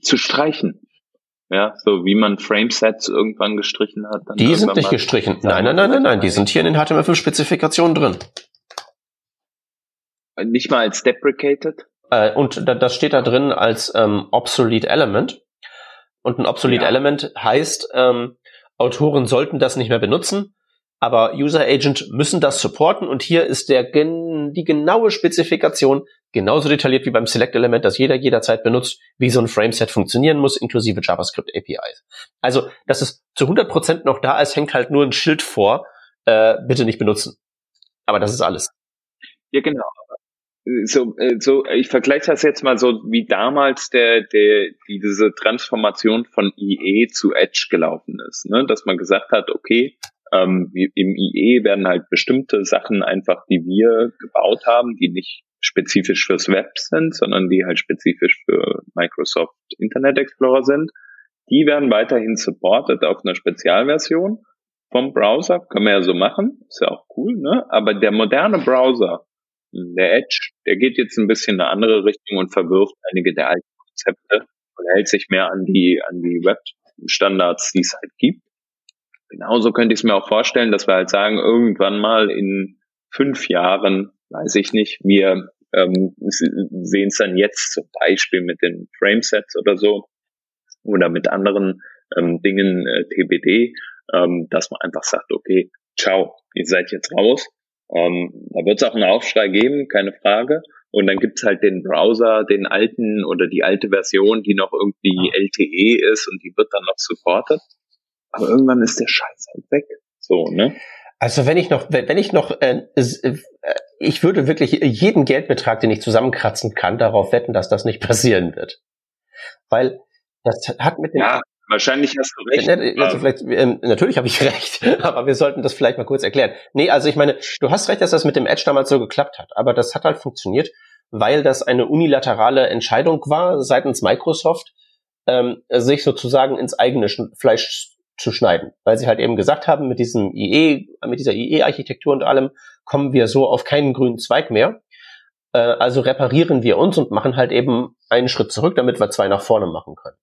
Speaker 1: zu streichen. Ja, so wie man Framesets irgendwann gestrichen hat.
Speaker 2: die sind nicht gestrichen. Nein, nein, nein, nein, nein. Die sind hier in den HTML5-Spezifikationen drin.
Speaker 1: Nicht mal als deprecated?
Speaker 2: Äh, und da, das steht da drin als ähm, obsolete element. Und ein obsolete ja. element heißt, ähm, Autoren sollten das nicht mehr benutzen, aber User Agent müssen das supporten und hier ist der gen die genaue Spezifikation genauso detailliert wie beim Select-Element, das jeder jederzeit benutzt, wie so ein Frameset funktionieren muss, inklusive JavaScript APIs. Also, dass es zu 100% noch da ist, hängt halt nur ein Schild vor, äh, bitte nicht benutzen. Aber das ist alles.
Speaker 1: Ja, genau. So, äh, so, ich vergleiche das jetzt mal so, wie damals der, der, diese Transformation von IE zu Edge gelaufen ist, ne? dass man gesagt hat, okay, ähm, im IE werden halt bestimmte Sachen einfach, die wir gebaut haben, die nicht spezifisch fürs Web sind, sondern die halt spezifisch für Microsoft Internet Explorer sind. Die werden weiterhin supported auf einer Spezialversion vom Browser. Können wir ja so machen. Ist ja auch cool, ne? Aber der moderne Browser, der Edge, der geht jetzt ein bisschen in eine andere Richtung und verwirft einige der alten Konzepte und hält sich mehr an die, an die Web-Standards, die es halt gibt. Genauso könnte ich es mir auch vorstellen, dass wir halt sagen, irgendwann mal in fünf Jahren weiß ich nicht. Wir ähm, sehen es dann jetzt zum Beispiel mit den Framesets oder so oder mit anderen ähm, Dingen äh, TBD, ähm, dass man einfach sagt, okay, ciao, ihr seid jetzt raus. Ähm, da wird es auch einen Aufschrei geben, keine Frage. Und dann gibt's halt den Browser, den alten oder die alte Version, die noch irgendwie LTE ist und die wird dann noch supported. Aber irgendwann ist der Scheiß halt weg. So, ne?
Speaker 2: Also wenn ich noch, wenn ich noch, äh, äh, ich würde wirklich jeden Geldbetrag, den ich zusammenkratzen kann, darauf wetten, dass das nicht passieren wird. Weil das hat mit dem.
Speaker 1: Ja, wahrscheinlich hast du recht.
Speaker 2: Äh, also vielleicht, äh, natürlich habe ich recht, aber wir sollten das vielleicht mal kurz erklären. Nee, also ich meine, du hast recht, dass das mit dem Edge damals so geklappt hat, aber das hat halt funktioniert, weil das eine unilaterale Entscheidung war seitens Microsoft, ähm, sich sozusagen ins eigene Fleisch zu schneiden, weil sie halt eben gesagt haben, mit diesem IE, mit dieser IE-Architektur und allem kommen wir so auf keinen grünen Zweig mehr. Äh, also reparieren wir uns und machen halt eben einen Schritt zurück, damit wir zwei nach vorne machen können.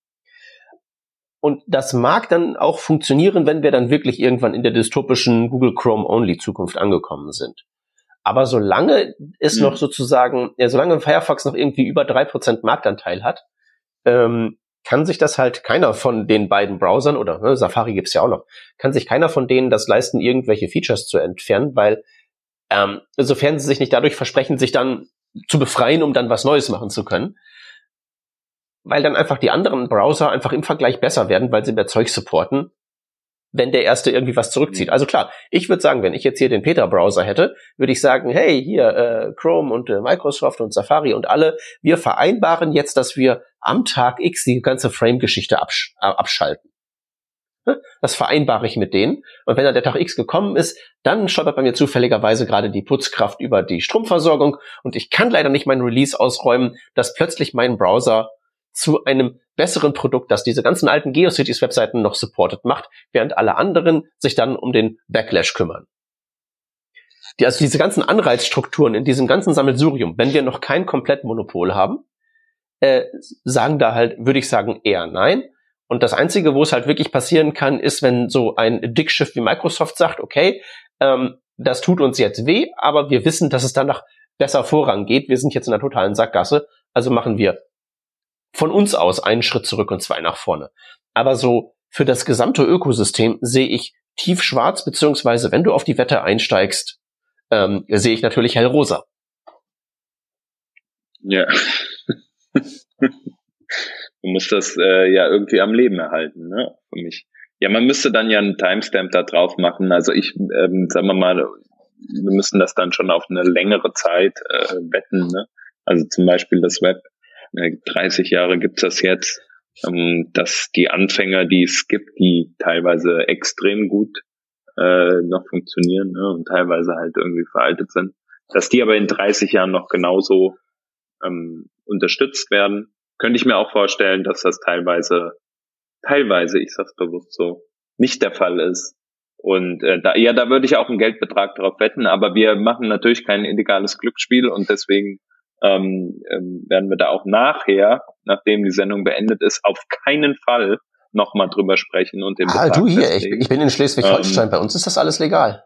Speaker 2: Und das mag dann auch funktionieren, wenn wir dann wirklich irgendwann in der dystopischen Google Chrome Only Zukunft angekommen sind. Aber solange es mhm. noch sozusagen, ja, solange Firefox noch irgendwie über drei Prozent Marktanteil hat, ähm, kann sich das halt keiner von den beiden Browsern oder ne, Safari gibt's ja auch noch, kann sich keiner von denen das leisten, irgendwelche Features zu entfernen, weil ähm, sofern sie sich nicht dadurch versprechen, sich dann zu befreien, um dann was Neues machen zu können, weil dann einfach die anderen Browser einfach im Vergleich besser werden, weil sie mehr Zeug supporten wenn der erste irgendwie was zurückzieht. Mhm. Also klar, ich würde sagen, wenn ich jetzt hier den Peter-Browser hätte, würde ich sagen, hey, hier äh, Chrome und äh, Microsoft und Safari und alle, wir vereinbaren jetzt, dass wir am Tag X die ganze Frame-Geschichte absch äh, abschalten. Ne? Das vereinbare ich mit denen. Und wenn dann der Tag X gekommen ist, dann stolpert bei mir zufälligerweise gerade die Putzkraft über die Stromversorgung und ich kann leider nicht mein Release ausräumen, dass plötzlich mein Browser zu einem besseren Produkt, das diese ganzen alten GeoCities-Webseiten noch supportet macht, während alle anderen sich dann um den Backlash kümmern. Die, also diese ganzen Anreizstrukturen in diesem ganzen Sammelsurium, wenn wir noch kein komplett Monopol haben, äh, sagen da halt, würde ich sagen, eher nein. Und das Einzige, wo es halt wirklich passieren kann, ist, wenn so ein Dickschiff wie Microsoft sagt, okay, ähm, das tut uns jetzt weh, aber wir wissen, dass es danach besser vorangeht. Wir sind jetzt in einer totalen Sackgasse, also machen wir von uns aus einen Schritt zurück und zwei nach vorne. Aber so für das gesamte Ökosystem sehe ich tiefschwarz, beziehungsweise wenn du auf die Wette einsteigst, ähm, sehe ich natürlich hellrosa.
Speaker 1: Ja. du musst das äh, ja irgendwie am Leben erhalten, ne? Für mich. Ja, man müsste dann ja einen Timestamp da drauf machen. Also ich, ähm, sagen wir mal, wir müssen das dann schon auf eine längere Zeit äh, wetten, ne? Also zum Beispiel das Web 30 Jahre gibt's das jetzt, ähm, dass die Anfänger, die es gibt, die teilweise extrem gut äh, noch funktionieren ne, und teilweise halt irgendwie veraltet sind, dass die aber in 30 Jahren noch genauso ähm, unterstützt werden, könnte ich mir auch vorstellen, dass das teilweise, teilweise, ich sag's bewusst so, nicht der Fall ist. Und äh, da, ja, da würde ich auch einen Geldbetrag darauf wetten, aber wir machen natürlich kein illegales Glücksspiel und deswegen ähm, ähm, werden wir da auch nachher, nachdem die Sendung beendet ist, auf keinen Fall nochmal drüber sprechen und den
Speaker 2: Ah, Betrag du hier, ich, ich, bin in Schleswig-Holstein, ähm, bei uns ist das alles legal.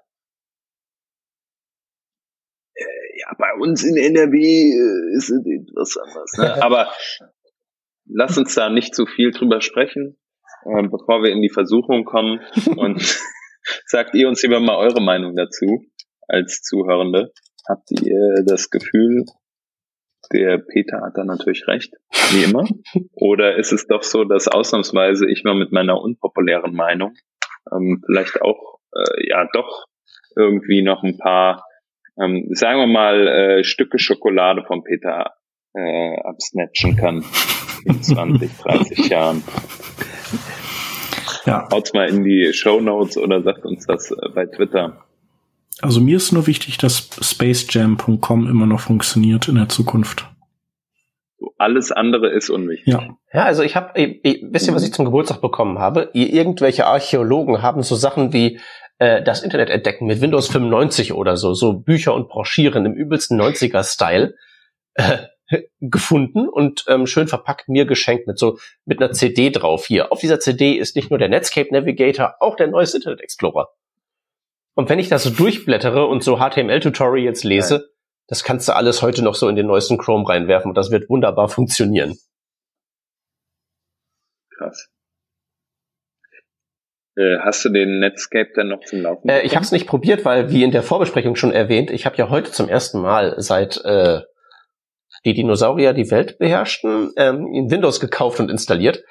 Speaker 1: Äh, ja, bei uns in NRW äh, ist es etwas anders. Ne? Aber lass uns da nicht zu viel drüber sprechen, äh, bevor wir in die Versuchung kommen. Und sagt ihr uns lieber mal eure Meinung dazu als Zuhörende. Habt ihr das Gefühl, der Peter hat da natürlich recht, wie immer. Oder ist es doch so, dass ausnahmsweise ich mal mit meiner unpopulären Meinung ähm, vielleicht auch, äh, ja, doch irgendwie noch ein paar, ähm, sagen wir mal, äh, Stücke Schokolade vom Peter äh, absnatchen kann in 20, 30 Jahren. Ja. Haut's mal in die Show Notes oder sagt uns das äh, bei Twitter.
Speaker 3: Also mir ist nur wichtig, dass spacejam.com immer noch funktioniert in der Zukunft.
Speaker 1: Alles andere ist unwichtig.
Speaker 2: Ja, ja also ich habe, wisst ihr, was ich zum Geburtstag bekommen habe? Irgendwelche Archäologen haben so Sachen wie äh, das Internet entdecken mit Windows 95 oder so, so Bücher und Broschüren im übelsten 90er-Style äh, gefunden und ähm, schön verpackt mir geschenkt mit so mit einer CD drauf hier. Auf dieser CD ist nicht nur der Netscape Navigator, auch der neueste Internet Explorer. Und wenn ich das so durchblättere und so HTML-Tutorials lese, Nein. das kannst du alles heute noch so in den neuesten Chrome reinwerfen und das wird wunderbar funktionieren.
Speaker 1: Krass. Äh, hast du den Netscape dann noch zum Laufen?
Speaker 2: Äh, ich habe es nicht probiert, weil, wie in der Vorbesprechung schon erwähnt, ich habe ja heute zum ersten Mal seit äh, die Dinosaurier die Welt beherrschten, ähm, in Windows gekauft und installiert.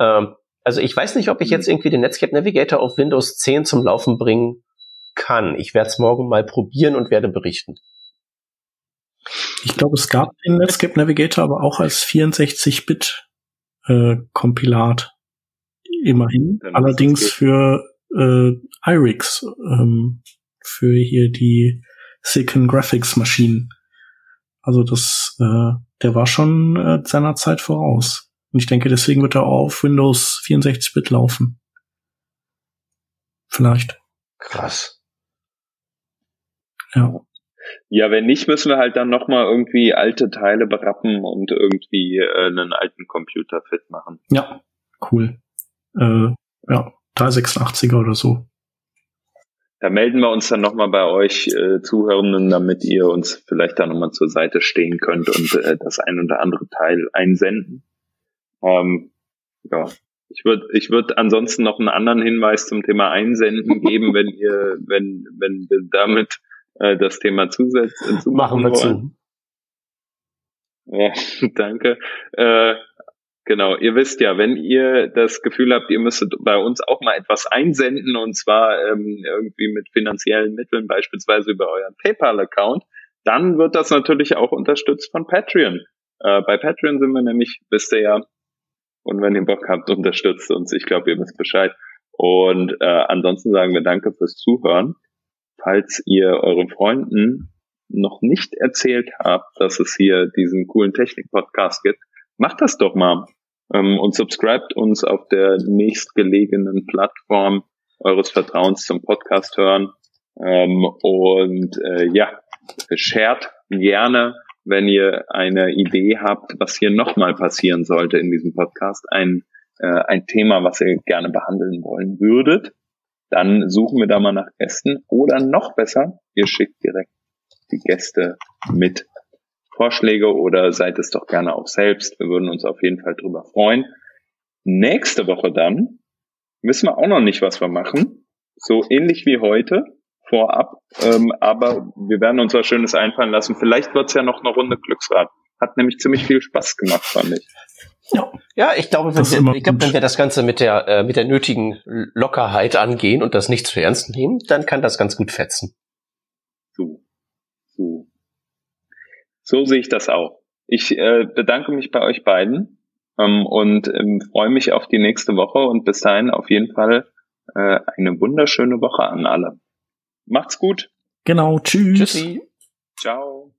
Speaker 2: Ähm, also ich weiß nicht, ob ich jetzt irgendwie den Netscape Navigator auf Windows 10 zum Laufen bringen kann. Ich werde es morgen mal probieren und werde berichten.
Speaker 3: Ich glaube, es gab den Netscape Navigator aber auch als 64-Bit-Kompilat. Äh, immerhin. Ja, Allerdings für äh, iRigs, ähm, für hier die Silicon Graphics Maschinen. Also das, äh, der war schon äh, seiner Zeit voraus. Und ich denke, deswegen wird er auch auf Windows 64-Bit laufen. Vielleicht.
Speaker 2: Krass.
Speaker 1: Ja. Ja, wenn nicht, müssen wir halt dann nochmal irgendwie alte Teile berappen und irgendwie äh, einen alten Computer fit machen.
Speaker 3: Ja, cool. Äh, ja, 386er oder so.
Speaker 1: Da melden wir uns dann nochmal bei euch äh, Zuhörenden, damit ihr uns vielleicht da nochmal zur Seite stehen könnt und äh, das ein oder andere Teil einsenden. Ähm, ja, ich würde ich würd ansonsten noch einen anderen Hinweis zum Thema Einsenden geben, wenn ihr, wenn, wenn wir damit äh, das Thema zusetzen.
Speaker 2: Äh, Machen wir zu.
Speaker 1: Ja, danke. Äh, genau, ihr wisst ja, wenn ihr das Gefühl habt, ihr müsstet bei uns auch mal etwas einsenden und zwar ähm, irgendwie mit finanziellen Mitteln, beispielsweise über euren PayPal-Account, dann wird das natürlich auch unterstützt von Patreon. Äh, bei Patreon sind wir nämlich, wisst ihr ja, und wenn ihr Bock habt, unterstützt uns. Ich glaube, ihr wisst Bescheid. Und äh, ansonsten sagen wir danke fürs Zuhören. Falls ihr euren Freunden noch nicht erzählt habt, dass es hier diesen coolen Technik-Podcast gibt, macht das doch mal ähm, und subscribt uns auf der nächstgelegenen Plattform eures Vertrauens zum Podcast hören. Ähm, und äh, ja, shared gerne, wenn ihr eine Idee habt, was hier nochmal passieren sollte in diesem Podcast, ein, äh, ein Thema, was ihr gerne behandeln wollen würdet, dann suchen wir da mal nach Gästen. Oder noch besser, ihr schickt direkt die Gäste mit Vorschläge oder seid es doch gerne auch selbst. Wir würden uns auf jeden Fall drüber freuen. Nächste Woche dann wissen wir auch noch nicht, was wir machen. So ähnlich wie heute vorab. Ähm, aber wir werden uns was Schönes einfallen lassen. Vielleicht wird's ja noch eine Runde Glücksrad. Hat nämlich ziemlich viel Spaß gemacht, fand ich.
Speaker 2: Ja, ja ich glaube, wenn wir, ich glaube, wenn wir das Ganze mit der, äh, mit der nötigen Lockerheit angehen und das nicht zu ernst nehmen, dann kann das ganz gut fetzen.
Speaker 1: So. So. So sehe ich das auch. Ich äh, bedanke mich bei euch beiden ähm, und ähm, freue mich auf die nächste Woche und bis dahin auf jeden Fall äh, eine wunderschöne Woche an alle. Macht's gut.
Speaker 3: Genau, tschüss. Tschüssi.
Speaker 1: Ciao.